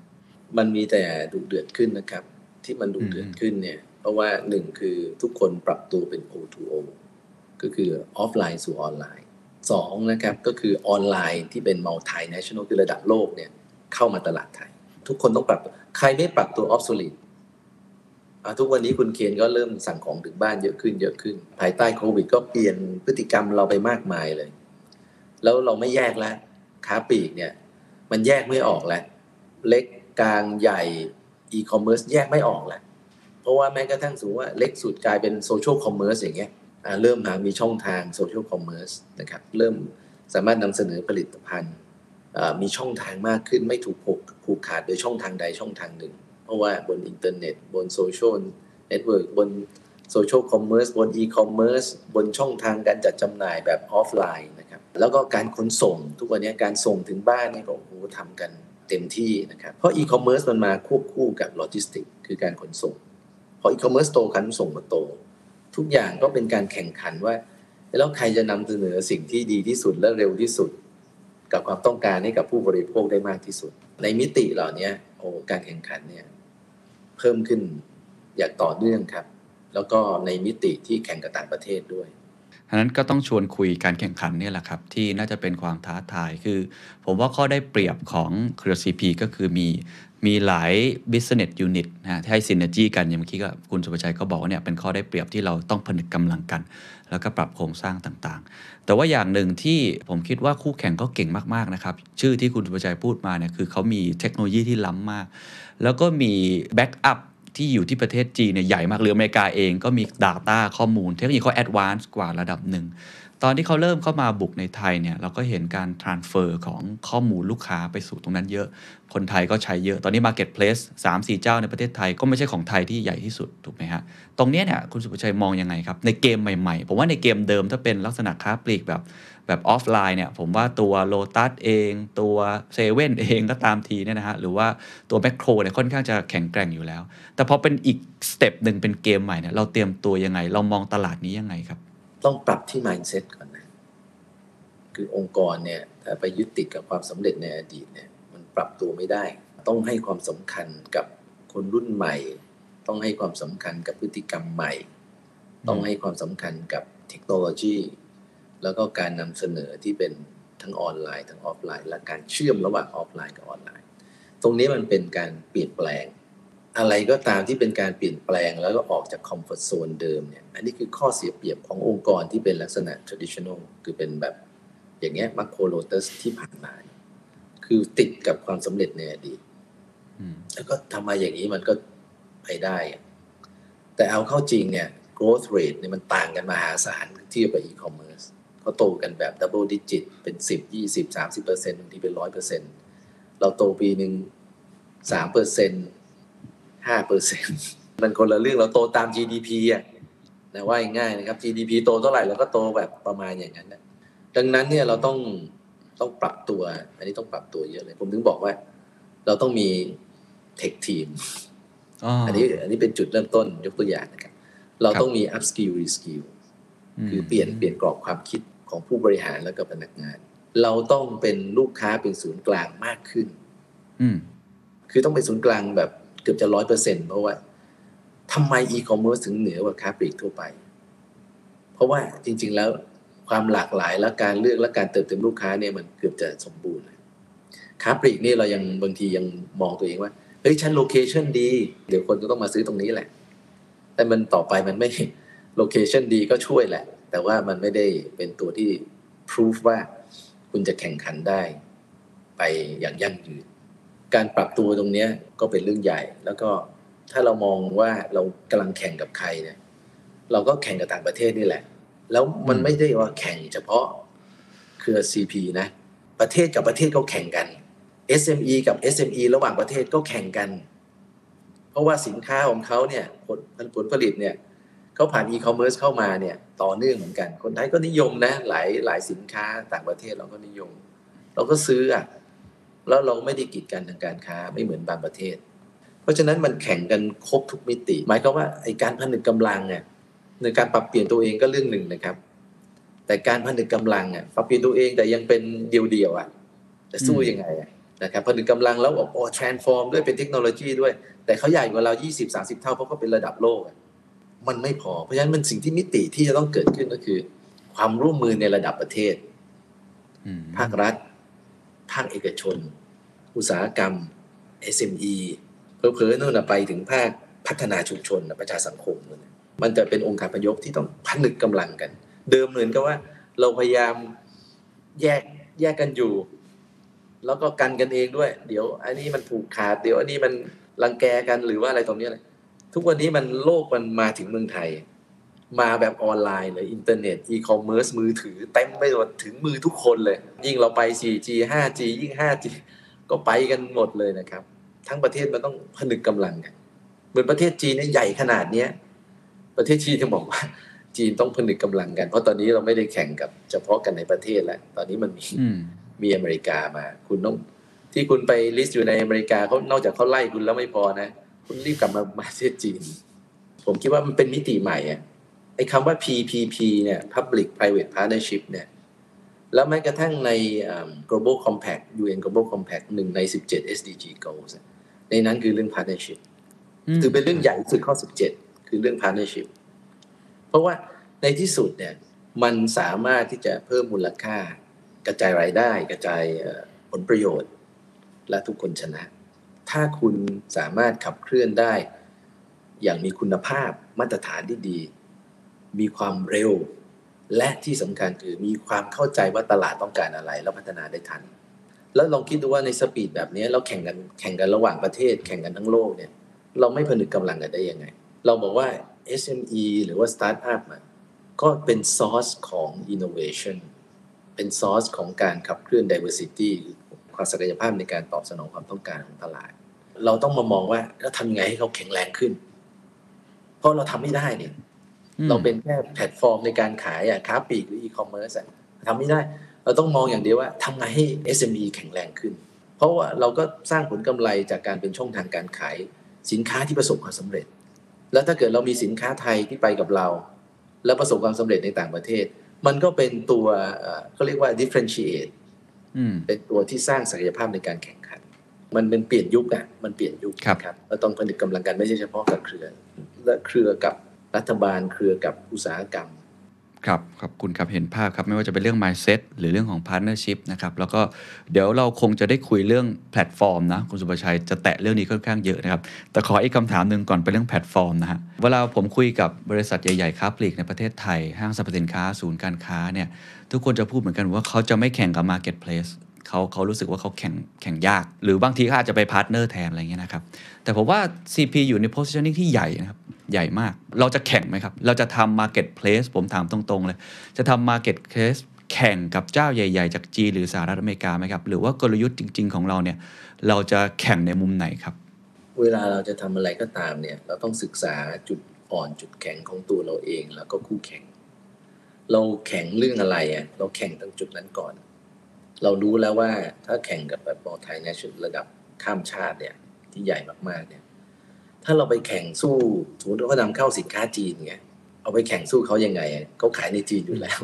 มันมีแต่ดุเดือดขึ้นนะครับ ที่มันดุเดือดอืมขึ้นเนี่ย เพราะว่าหนึ่งคือทุกคนปรับตัวเป็น O2O ก็คือออฟไลน์สู่ออนไลน์สองนะครับก็คือออนไลน์ที่เป็น multinational คือระดับโลกเนี่ยเข้ามาตลาดไทย ทุกคนต้องปรับ ใครไม่ปรับตัว obsolete อะ ทุกวันนี้คุณเคนก็เริ่มสั่งของถึงบ้านเยอะขึ้นเยอะขึ้น ภายใต้โควิดก็เปลี่ยนพฤติกรรมเราไปมากมายเลย แล้วเราไม่แยกแล้วค้าปลีกเนี่ย มันแยกไม่ออกแล้วเล็กกลางใหญ่อีคอมเมิร์ซแยกไม่ออกแล้วเพราะว่าแม้กระทั่งสูงว่าเล็กสุดกลายเป็น social commerce อย่างเงี้ยเริ่มหามีช่องทาง social commerceนะครับเริ่มสามารถนำเสนอผลิตภัณฑ์มีช่องทางมากขึ้นไม่ถูกผูกขาดโดยช่องทางใดช่องทางหนึ่ง เพราะว่าบนอินเทอร์เน็ต บน social network บน social commerce บนอีคอมเมิร์ซบนช่องทางการจัดจำหน่ายแบบออฟไลน์นะครับแล้วก็การขนส่งทุกวันนี้การส่งถึงบ้านนี่ก็โอ้โหทำกันเต็มที่นะครับเพราะอีคอมเมิร์ซมันมาควบคู่กับโลจิสติกคือการขนส่งพออีคอมเมิร์ซโตการขนส่งก็โต ทุกอย่างก็เป็นการแข่งขันว่า แล้วใครจะนำเสนอสิ่งที่ดีที่สุดและเร็วที่สุด กับความต้องการให้กับผู้บริโภคได้มากที่สุด ในมิติเหล่านี้โอ้การแข่งขันเนี่ย เพิ่มขึ้นอย่างต่อเนื่องครับ แล้วก็ในมิติที่แข่งกับต่างประเทศด้วยฉะนั้นก็ต้องชวนคุยการแข่งขันนี่แหละครับ ที่น่าจะเป็นความท้าทายคือ ผมว่าข้อได้เปรียบของเครือ CP ก็คือมีมีหลาย business unit นะที่ให้ synergy กันอย่างเมื่อกี้ก็คุณศุภชัยก็บอกว่าเนี่ยเป็นข้อได้เปรียบที่เราต้องผนึกกำลังกัน แล้วก็ปรับโครงสร้างต่างๆ แต่ว่าอย่างหนึ่งที่ผมคิดว่าคู่แข่งก็เก่งมากๆนะครับ ชื่อที่คุณศุภชัยพูดมาเนี่ยคือเขามีเทคโนโลยีที่ล้ำมาก แล้วก็มี backup ที่อยู่ที่ประเทศจีนเนี่ยใหญ่มากหรืออเมริกาเองก็มี Data ข้อมูล เทคโนโลยีเขา advance กว่าระดับหนึ่ง ตอนที่เขาเริ่มเข้ามาบุกในไทยเนี่ยเราก็เห็นการ transfer ของข้อมูลลูกค้าไปสู่ตรงนั้นเยอะ คนไทยก็ใช้เยอะ ตอนนี้ Marketplace 3 4 เจ้าในประเทศไทยก็ไม่ใช่ของไทยที่ใหญ่ที่สุดถูกไหมฮะ ตรงนี้เนี่ยคุณศุภชัยมองยังไงครับ ในเกมใหม่ๆ ผมว่าในเกมเดิมถ้าเป็นลักษณะค้าปลีกแบบแบบออฟไลน์เนี่ยผมว่าตัว Lotus เอง ตัวเซเว่นเองก็ตามทีเนี่ยนะฮะหรือว่าตัวแมคโครเนี่ยค่อนข้างจะแข็งแกร่งอยู่แล้ว แต่พอเป็นอีก step หนึ่งเป็นเกมใหม่เนี่ยเราเตรียมตัวยังไง เรามองตลาดนี้ยังไงครับ ต้องปรับที่ mindset ก่อนนะ คือองค์กรเนี่ยถ้าไปยึดติดกับความสำเร็จในอดีตเนี่ย มันปรับตัวไม่ได้ ต้องให้ความสำคัญกับคนรุ่นใหม่ ต้องให้ความสำคัญกับพฤติกรรมใหม่ ต้องให้ความสำคัญกับเทคโนโลยี แล้วก็การนำเสนอที่เป็นทั้งออนไลน์ทั้งออฟไลน์ และการเชื่อมระหว่างออฟไลน์กับออนไลน์ ตรงนี้มันเป็นการเปลี่ยนแปลง อะไรก็ตามที่เป็นการเปลี่ยนแปลงแล้วก็ออกจากคอมฟอร์ z โซนเดิมเนี่ยอันนี้คือข้อเสียเปรียบขององค์กรที่เป็นลักษณะ traditional คือเป็นแบบอย่างเงี้ยมัคโครโลตัสที่ผ่านมาเนี่ยคือติดกับความสำเร็จในอดีตอืมแล้วก็ทำมาอย่างนี้มันก็ไปได้อะแต่เอาเข้าจริงเนี่ย growth rate เนี่ยมันต่างกันมหาศาลเทียบกับ e-commerce เขาโตกันแบบ double digit เป็น10 20 30เปอร์เซ็นต์บางทีเป็นร้อยเปอร์เซ็นต์เราโตปีหนึ่งสามเปอร์เซ็นต์ ห้าเปอร์เซ็นต์มันคนละเรื่องเราโตตาม GDP อะนะว่าง่ายๆนะครับ GDP โตเท่าไหร่เราก็โตแบบประมาณอย่างนั้นนะดังนั้นเนี่ยเราต้องต้องปรับตัว อันนี้ต้องปรับตัวเยอะเลย ผมถึงบอกว่า เราต้องมี tech team อันนี้อันนี้เป็นจุดเริ่มต้นยกตัวอย่างนะครับ เราต้องมี up skill re skill คือเปลี่ยนเปลี่ยนกรอบความคิดของผู้บริหารแล้วก็พนักงาน เราต้องเป็นลูกค้าเป็นศูนย์กลางมากขึ้นอืมคือต้องเป็นศูนย์กลางแบบ เกือบจะร้อยเปอร์เซ็นต์เพราะว่าทำไมอีคอมเมิร์ซถึงเหนือกว่าค้าปลีกทั่วไป เพราะว่าจริง ๆ แล้วความหลากหลายและการเลือกและการเติมเต็มลูกค้าเนี่ยมันเกือบจะสมบูรณ์ค้าปลีกนี่เรายังบางทียังมองตัวเองว่าเฮ้ยฉัน location ดี เดี๋ยวคนก็ต้องมาซื้อตรงนี้แหละ แต่มันต่อไปมันไม่ location ดีก็ช่วยแหละ แต่ว่ามันไม่ได้เป็นตัวที่พิสูจน์ว่าคุณจะแข่งขันได้ ไปอย่างยั่งยืน การปรับตัวตรงนี้ก็เป็นเรื่องใหญ่ แล้วก็ถ้าเรามองว่าเรากำลังแข่งกับใครเนี่ย เราก็แข่งกับต่างประเทศนี่แหละ แล้วมันไม่ได้ว่าแข่งเฉพาะเครือ CP นะ ประเทศกับประเทศก็แข่งกัน SME กับ SME ระหว่างประเทศก็แข่งกัน เพราะว่าสินค้าของเขาเนี่ยผลผลผลิตเนี่ยเขาผ่านอีคอมเมิร์ซเข้ามาเนี่ยต่อเนื่องเหมือนกัน คนไทยก็นิยมนะ หลายหลายสินค้าต่างประเทศเราก็นิยม เราก็ซื้ออะ แล้วเราไม่ได้กีดกันทางการค้าไม่เหมือนบางประเทศ เพราะฉะนั้นมันแข่งกันครบทุกมิติ หมายความว่าไอ้การผนึกกำลังเนี่ยในการปรับเปลี่ยนตัวเองก็เรื่องหนึ่งนะครับ แต่การผนึกกำลังอะปรับเปลี่ยนตัวเองแต่ยังเป็นเดียวๆอะจะสู้ยังไงอะนะครับผนึกกำลังแล้วบอกโอ้ transform ด้วยเป็นเทคโนโลยีด้วย แต่เขาใหญ่กว่าเรา 20-30 เท่าเพราะเขาเป็นระดับโลกอะมันไม่พอ เพราะฉะนั้นมันสิ่งที่มิติที่จะต้องเกิดขึ้นก็คือ ความร่วมมือในระดับประเทศอืมภาครัฐ ภาคเอกชน อุตสาหกรรม SME เผลอๆนู่นไปถึงภาคพัฒนาชุมชนประชาสังคมนู่นมันจะเป็นองค์การพยพที่ต้องผนึกกำลังกัน เดิมเหมือนกับว่า เราพยายามแยกแยกกันอยู่ แล้วก็กันกันเองด้วย เดี๋ยว อันนี้มันผูกขาด เดี๋ยวอันนี้มันรังแกกันหรือว่าอะไรตรงนี้เลยทุกวันนี้มันโลกมันมาถึงเมืองไทย มาแบบออนไลน์เลยอินเทอร์เน็ตอีคอมเมิร์ซมือถือเต็มไปหมดถึงมือทุกคนเลย ยิ่งเราไป 4G 5G ยิ่ง 5G ก็ไปกันหมดเลยนะครับ ทั้งประเทศมันต้องผนึกกำลังกันเหมือนประเทศจีนเนี่ยใหญ่ขนาดเนี้ยประเทศจีนจะบอกว่า จีนต้องผนึกกำลังกัน เพราะตอนนี้เราไม่ได้แข่งกับเฉพาะกันในประเทศแล้วตอนนี้มันมีอืมมีอเมริกามา คุณต้องที่คุณไป list อยู่ในอเมริกาเขานอกจากเขาไล่คุณแล้วไม่พอนะ คุณรีบกลับมามาประเทศจีน ผมคิดว่ามันเป็นมิติใหม่อะ ไอ้คำว่า PPP เนี่ย Public Private Partnership เนี่ย แล้วแม้กระทั่งในอ่า Global Compact UN Global Compact หนึ่งใน 17 SDG Goals อะในนั้นคือเรื่อง partnership อืมถือเป็นเรื่องใหญ่ที่สุดข้อ 17 คือเรื่อง partnership เพราะว่าในที่สุดเนี่ย มันสามารถที่จะเพิ่มมูลค่ากระจายรายได้ กระจายเอ่อผลประโยชน์ และทุกคนชนะ ถ้าคุณสามารถขับเคลื่อนได้ อย่างมีคุณภาพมาตรฐานที่ดี มีความเร็ว และที่สำคัญคือมีความเข้าใจว่าตลาดต้องการอะไร แล้วพัฒนาได้ทัน แล้วลองคิดดูว่าในสปีดแบบนี้เราแข่งกันแข่งกันระหว่างประเทศ แข่งกันทั้งโลกเนี่ยเราไม่ผนึกกำลังกันได้ยังไง เราบอกว่า SME หรือว่าสตาร์ทอัพอะก็เป็นซอสของ innovation เป็นซอสของการขับเคลื่อน diversity ความศักยภาพในการตอบสนองความต้องการของตลาด เราต้องมามองว่าแล้วทำยังไงให้เขาแข็งแรงขึ้น เพราะเราทำไม่ได้เนี่ย เราเป็นแค่แพลตฟอร์มในการขายอะค้าปลีกหรืออีคอมเมิร์ซอะทำไม่ได้ เราต้องมองอย่างเดียวว่าทำไงให้ SME แข็งแรงขึ้น เพราะว่าเราก็สร้างผลกำไรจากการเป็นช่องทางการขายสินค้าที่ประสบความสำเร็จ แล้วถ้าเกิดเรามีสินค้าไทยที่ไปกับเรา แล้วประสบความสำเร็จในต่างประเทศ มันก็เป็นตัวเอ่อเขาเรียกว่า differentiate อืมเป็นตัวที่สร้างศักยภาพในการแข่งขัน มันเป็นเปลี่ยนยุคอะมันเปลี่ยนยุคครับครับเราต้องผนึกกำลังกันไม่ใช่เฉพาะกับเครือ และเครือกับ รัฐบาลเครือกับอุตสาหกรรมครับขอบคุณครับเห็นภาพครับ ไม่ว่าจะเป็นเรื่อง mindset หรือเรื่องของ partnership นะครับแล้วก็เดี๋ยวเราคงจะได้คุยเรื่องแพลตฟอร์มนะคุณสุภชัยจะแตะเรื่องนี้ค่อนข้างเยอะนะครับ แต่ขออีกคำถามหนึ่งก่อนเป็นเรื่องแพลตฟอร์มนะฮะเวลาผมคุยกับบริษัทใหญ่ๆค้าปลีกในประเทศไทย ห้างสรรพสินค้าศูนย์การค้าเนี่ยทุกคนจะพูดเหมือนกันว่าเขาจะไม่แข่งกับ marketplace เขาเขารู้สึกว่าเขาแข่งแข่งยาก หรือบางทีเขาอาจจะไป partner แทนอะไรเงี้ยนะครับ แต่ผมว่า CP อยู่ใน positioning ที่ใหญ่นะครับ ใหญ่มาก เราจะแข่งไหมครับ เราจะทำ marketplace ผมถามตรงๆเลย จะทำ marketplace แข่งกับเจ้าใหญ่ ๆ จากจีนหรือสหรัฐอเมริกาไหมครับ หรือว่ากลยุทธ์จริง ๆ ของเราเนี่ย เราจะแข่งในมุมไหนครับ เวลาเราจะทำอะไรก็ตามเนี่ย เราต้องศึกษาจุดอ่อนจุดแข็งของตัวเราเองแล้วก็คู่แข่ง เราแข่งเรื่องอะไรอะ เราแข่งตรงจุดนั้นก่อน เรารู้แล้วว่าถ้าแข่งกับแบบบอลไทยในชุดระดับข้ามชาติเนี่ยที่ใหญ่มากๆเนี่ย ถ้าเราไปแข่งสู้สมมติว่าเขานำเข้าสินค้าจีนไงเอาไปแข่งสู้เขายังไงอะเขาขายในจีนอยู่แล้ว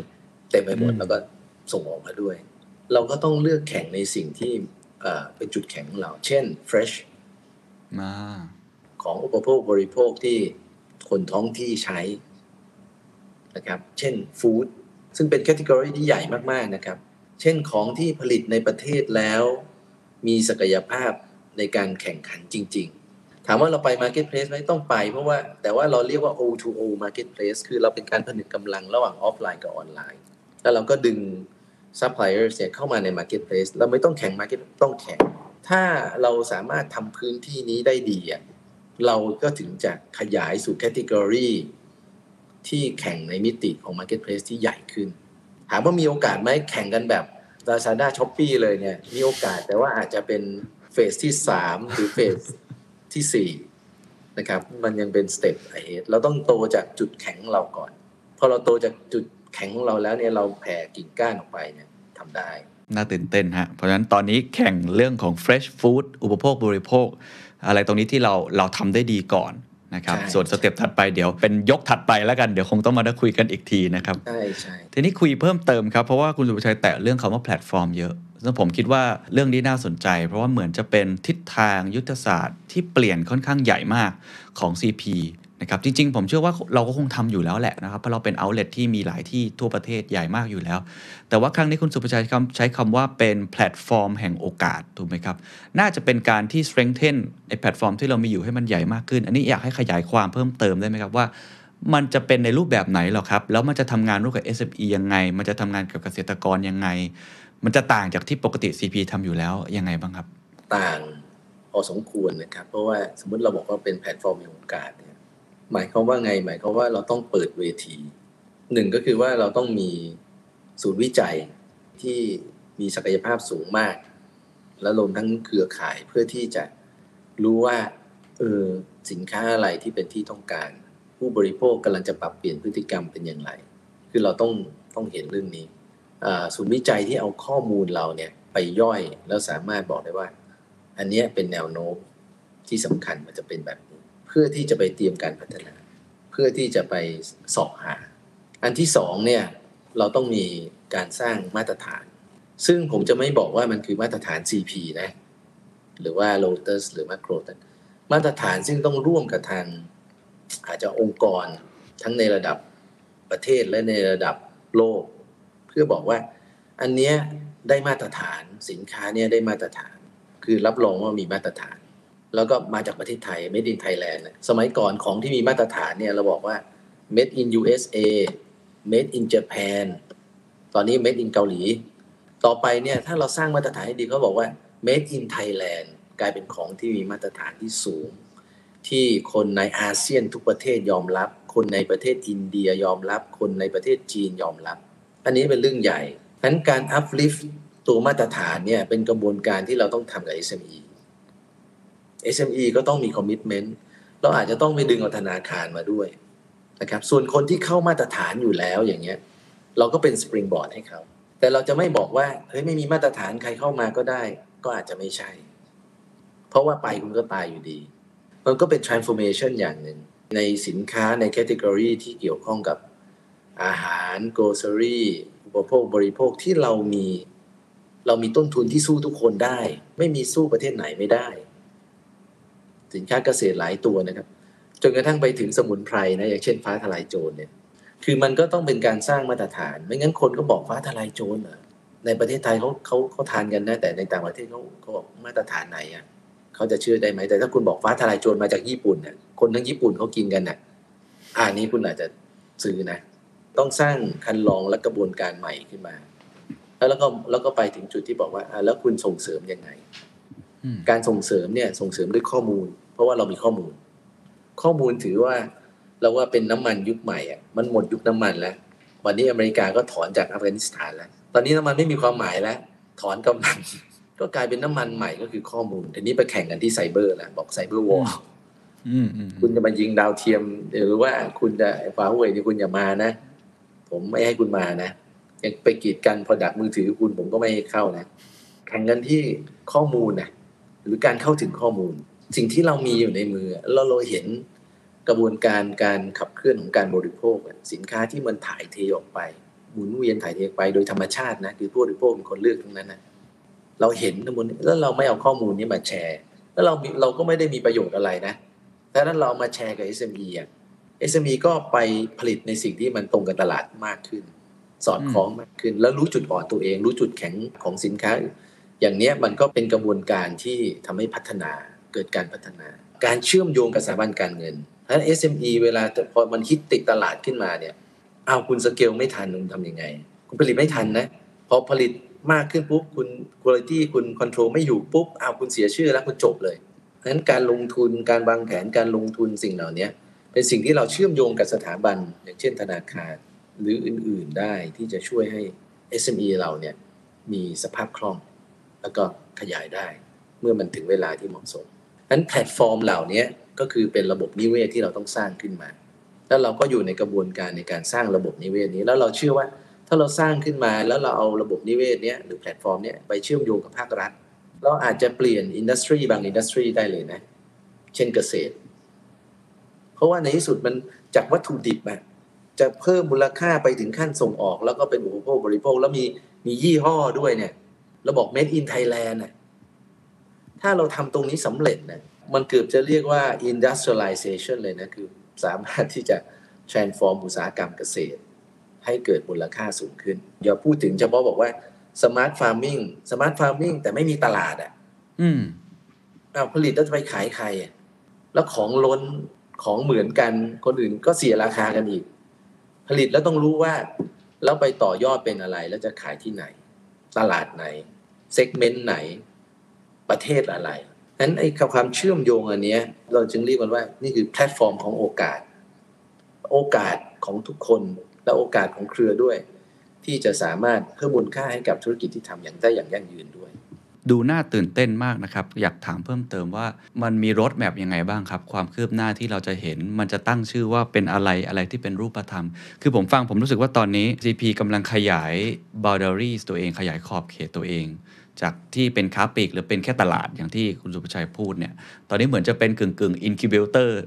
เต็มไปหมดอืมแล้วก็ส่งออกมาด้วย เราก็ต้องเลือกแข่งในสิ่งที่เอ่อเป็นจุดแข็งของเรา เช่น fresh มาของอุปโภคบริโภคที่คนท้องที่ใช้นะครับ เช่นฟู้ดซึ่งเป็นแคตตากรีที่ใหญ่มากๆนะครับ เช่นของที่ผลิตในประเทศแล้ว มีศักยภาพในการแข่งขันจริง ๆ ถามว่าเราไป Marketplace ไหมต้องไป เพราะว่าแต่ว่าเราเรียกว่า O2O Marketplace คือเราเป็นการผนึกกำลังระหว่างออฟไลน์กับออนไลน์ แล้วเราก็ดึงซัพพลายเออร์เนี่ยเข้ามาใน Marketplace เราไม่ต้องแข่ง Market ต้องแข่ง ถ้าเราสามารถทำพื้นที่นี้ได้ดีเราก็ถึงจะขยายสู่ category ที่แข่งในมิติของ Marketplace ที่ใหญ่ขึ้น ถามว่ามีโอกาสไหมแข่งกันแบบ Lazada s h o p e e เลยเนี่ยมีโอกาสแต่ว่าอาจจะเป็นเฟสที่3หรือเฟสที่4นะครับมันยังเป็น step ไอเเราต้องโตจากจุดแข็งของเราก่อนพอเราโตจากจุดแข็งของเราแล้วเนี่ยเราแผ่กิ่งก้านออกไปเนี่ยทำได้ น่าตื่นเต้นฮะเพราะฉะนั้นตอนนี้แข่งเรื่องของ fresh food อุปโภคบริโภค อะไรตรงนี้ที่เราเราทำได้ดีก่อน นะครับใช่ส่วน step ถัดไปเดี๋ยวเป็นยกถัดไปแล้วกันเดี๋ยวคงต้องมาได้คุยกันอีกทีนะครับใช่ใช่ทีนี้คุยเพิ่มเติมครับ เพราะว่าคุณศุภชัยแตะเรื่องคำว่าแพลตฟอร์มเยอะซึ่งผมคิดว่าเรื่องนี้น่าสนใจ เพราะว่าเหมือนจะเป็นทิศทางยุทธศาสตร์ที่เปลี่ยนค่อนข้างใหญ่มากของ CP นะครับจริงๆ ผมเชื่อว่าเราก็คงทำอยู่แล้วแหละนะครับเพราะเราเป็น outlet ที่มีหลายที่ทั่วประเทศใหญ่มากอยู่แล้ว แต่ว่าครั้งนี้คุณศุภชัยใช้คำใช้คำว่าเป็นแพลตฟอร์มแห่งโอกาสถูกไหมครับ น่าจะเป็นการที่ strengthen ไอ้แพลตฟอร์มที่เรามีอยู่ให้มันใหญ่มากขึ้น อันนี้อยากให้ขยายความเพิ่มเติมได้ไหมครับว่ามันจะเป็นในรูปแบบไหนหรอครับ แล้วมันจะทำงานร่วมกับ SME ยังไง มันจะทำงานกับเกษตรกรยังไง มันจะต่างจากที่ปกติ CP ทำอยู่แล้วยังไงบ้างครับ ต่างพอสมควรนะครับ เพราะว่าสมมติเราบอกว่าเป็นแพลตฟอร์มแห่งโอกาสเหมายความว่าไง หมายความว่าเราต้องเปิดเวทีหนึ่งก็คือว่าเราต้องมีศูนย์วิจัยที่มีศักยภาพสูงมาก แล้วรวมทั้งเครือข่ายเพื่อที่จะรู้ว่าเออสินค้าอะไรที่เป็นที่ต้องการ ผู้บริโภคกำลังจะปรับเปลี่ยนพฤติกรรมเป็นอย่างไร คือเราต้องต้องเห็นเรื่องนี้ศูนย์วิจัยที่เอาข้อมูลเราเนี่ยไปย่อยแล้วสามารถบอกได้ว่า อันนี้เป็นแนวโน้มที่สำคัญมันจะเป็นแบบ เพื่อที่จะไปเตรียมการพัฒนา เพื่อที่จะไปสอบหา อันที่สองเนี่ยเราต้องมีการสร้างมาตรฐาน ซึ่งผมจะไม่บอกว่ามันคือมาตรฐาน CP นะหรือว่า Lotus หรือ Macro มาตรฐานซึ่งต้องร่วมกับทางอาจจะองค์กรทั้งในระดับประเทศและในระดับโลก เพื่อบอกว่าอันเนี้ยได้มาตรฐานสินค้าเนี่ยได้มาตรฐาน คือรับรองว่ามีมาตรฐาน แล้วก็มาจากประเทศไทย made in Thailand สมัยก่อนของที่มีมาตรฐานเนี่ยเราบอกว่า made in USA made in Japan ตอนนี้ made in เกาหลี ต่อไปเนี่ยถ้าเราสร้างมาตรฐานให้ดีเขาบอกว่า made in Thailand กลายเป็นของที่มีมาตรฐานที่สูง ที่คนในอาเซียนทุกประเทศยอมรับ คนในประเทศอินเดียยอมรับ คนในประเทศจีนยอมรับ อันนี้เป็นเรื่องใหญ่ฉะนั้นการ uplift ตัวมาตรฐานเนี่ยเป็นกระบวนการที่เราต้องทำกับ SME SME ก็ต้องมี commitment เราอาจจะต้องไปดึงเอาธนาคารมาด้วยนะครับส่วนคนที่เข้ามาตรฐานอยู่แล้วอย่างเงี้ยเราก็เป็น springboard ให้เขา แต่เราจะไม่บอกว่าเฮ้ยไม่มีมาตรฐานใครเข้ามาก็ได้ ก็อาจจะไม่ใช่ เพราะว่าไปคุณก็ตายอยู่ดี มันก็เป็น transformation อย่างหนึ่ง ในสินค้าใน category ที่เกี่ยวข้องกับอาหาร grocery อุปโภคบริโภคที่เรามี เรามีต้นทุนที่สู้ทุกคนได้ ไม่มีสู้ประเทศไหนไม่ได้ สินค้าเกษตรหลายตัวนะครับ จนกระทั่งไปถึงสมุนไพรนะอย่างเช่นฟ้าทลายโจรเนี่ยคือมันก็ต้องเป็นการสร้างมาตรฐาน ไม่งั้นคนก็บอกฟ้าทลายโจรเหรอในประเทศไทยเขาเขาเขาทานกันนะแต่ในต่างประเทศเขาเขาบอกมาตรฐานไหนอะเขาจะเชื่อได้ไหมแต่ถ้าคุณบอกฟ้าทลายโจรมาจากญี่ปุ่นเนี่ยคนทั้งญี่ปุ่นเขากินกันน่ะอ่านี้คุณอาจจะซื้อนะ ต้องสร้างคันลองและกระบวนการใหม่ขึ้นมา แล้วแล้วก็แล้วก็ไปถึงจุดที่บอกว่าแล้วคุณส่งเสริมยังไง การส่งเสริมเนี่ยส่งเสริมด้วยข้อมูล เพราะว่าเรามีข้อมูล ข้อมูลถือว่าเราว่าเป็นน้ำมันยุคใหม่อะมันหมดยุคน้ำมันแล้ว วันนี้อเมริกาก็ถอนจากอัฟกานิสถานแล้ว ตอนนี้น้ำมันไม่มีความหมายแล้ว ถอนกำลังก็กลายเป็นน้ำมันใหม่ก็คือข้อมูลทีนี้ไปแข่งกันที่ไซเบอร์แล้วบอกไซเบอร์วอลอืมอืมคุณจะมายิงดาวเทียม หรือว่าคุณจะฟ้าเวยนี่คุณอย่ามานะ ผมไม่ให้คุณมานะยังไปกีดกันพอดักมือถือคุณผมก็ไม่ให้เข้านะแข่งกันที่ข้อมูลนะ หรือการเข้าถึงข้อมูล สิ่งที่เรามีอยู่ในมือแล้วเราเห็นกระบวนการการขับเคลื่อนของการบริโภค สินค้าที่มันถ่ายเทออกไปหมุนเวียนถ่ายเทไปโดยธรรมชาตินะคือผู้บริโภคเป็นคนเลือกทั้งนั้นนะเราเห็นทั้งหมดแล้วเราไม่เอาข้อมูลนี้มาแชร์ แล้วเราเราก็ไม่ได้มีประโยชน์อะไรนะแต่นั้นเราเอามาแชร์กับ SME อะ SME ก็ไปผลิตในสิ่งที่มันตรงกับตลาดมากขึ้น สอดคล้องมากขึ้น แล้วรู้จุดอ่อนตัวเอง รู้จุดแข็งของสินค้า อย่างเนี้ยมันก็เป็นกระบวนการที่ทำให้พัฒนาเกิดการพัฒนา การเชื่อมโยงกับสถาบันการเงินเพราะฉะนั้น SME เวลาพอมันฮิตติดตลาดขึ้นมาเนี่ยเอาคุณสเกลไม่ทันคุณทำยังไง คุณผลิตไม่ทันนะพอผลิตมากขึ้นปุ๊บคุณคุณภาพคุณคอนโทรลไม่อยู่ปุ๊บเอาคุณเสียชื่อแล้วคุณจบเลยเพราะฉะนั้นการลงทุนการวางแผนการลงทุนสิ่งเหล่านี้เป็นสิ่งที่เราเชื่อมโยงกับสถาบัน อย่างเช่นธนาคารหรืออื่น ๆได้ที่จะช่วยให้ SME เราเนี่ยมีสภาพคล่อง แล้วก็ขยายได้ เมื่อมันถึงเวลาที่เหมาะสมนั้นแพลตฟอร์มเหล่านี้ก็คือเป็นระบบนิเวศที่เราต้องสร้างขึ้นมา แล้วเราก็อยู่ในกระบวนการในการสร้างระบบนิเวศนี้ แล้วเราเชื่อว่าถ้าเราสร้างขึ้นมาแล้วเราเอาระบบนิเวศเนี้ยหรือแพลตฟอร์มเนี้ยไปเชื่อมโยงกับภาครัฐ เราอาจจะเปลี่ยน industry บาง industry ได้เลยนะ เช่นเกษตร เพราะว่าในที่สุดมันจากวัตถุดิบอะจะเพิ่มมูลค่าไปถึงขั้นส่งออก แล้วก็เป็นอุปโภคบริโภคแล้วมีมียี่ห้อด้วยเนี่ย เราบอก made in Thailand น่ะถ้าเราทำตรงนี้สำเร็จนะมันเกือบจะเรียกว่า industrialization เลยนะ คือสามารถที่จะ transform อุตสาหกรรมเกษตร ให้เกิดมูลค่าสูงขึ้น อย่าพูดถึงเฉพาะบอกว่า smart farming smart farming แต่ไม่มีตลาดอะ อืมอ้าวผลิตแล้วจะไปขายใครอะแล้วของล้นของเหมือนกันคนอื่นก็เสียราคากันอีก ผลิตแล้วต้องรู้ว่า แล้วไปต่อยอดเป็นอะไร แล้วจะขายที่ไหน ตลาดไหน เซกเมนต์ไหนประเทศอะไรนั้นไอ้ความเชื่อมโยงอันนี้เราจึงเรียกมันว่านี่คือแพลตฟอร์มของโอกาส โอกาสของทุกคนและโอกาสของเครือด้วย ที่จะสามารถเพิ่มมูลค่าให้กับธุรกิจที่ทำอย่างได้อย่างยั่งยืนด้วย ดูน่าตื่นเต้นมากนะครับ อยากถามเพิ่มเติมว่ามันมีรถแมพยังไงบ้างครับ ความคืบหน้าที่เราจะเห็นมันจะตั้งชื่อว่าเป็นอะไรอะไรที่เป็นรูปธรรม คือผมฟังผมรู้สึกว่าตอนนี้ CP กำลังขยาย boundaries ตัวเองขยายขอบเขตตัวเอง จากที่เป็นค้าปลีกหรือเป็นแค่ตลาดอย่างที่คุณสุภชัยพูดเนี่ย ตอนนี้เหมือนจะเป็นกึ่งกึ่งอินคิวเบเตอร์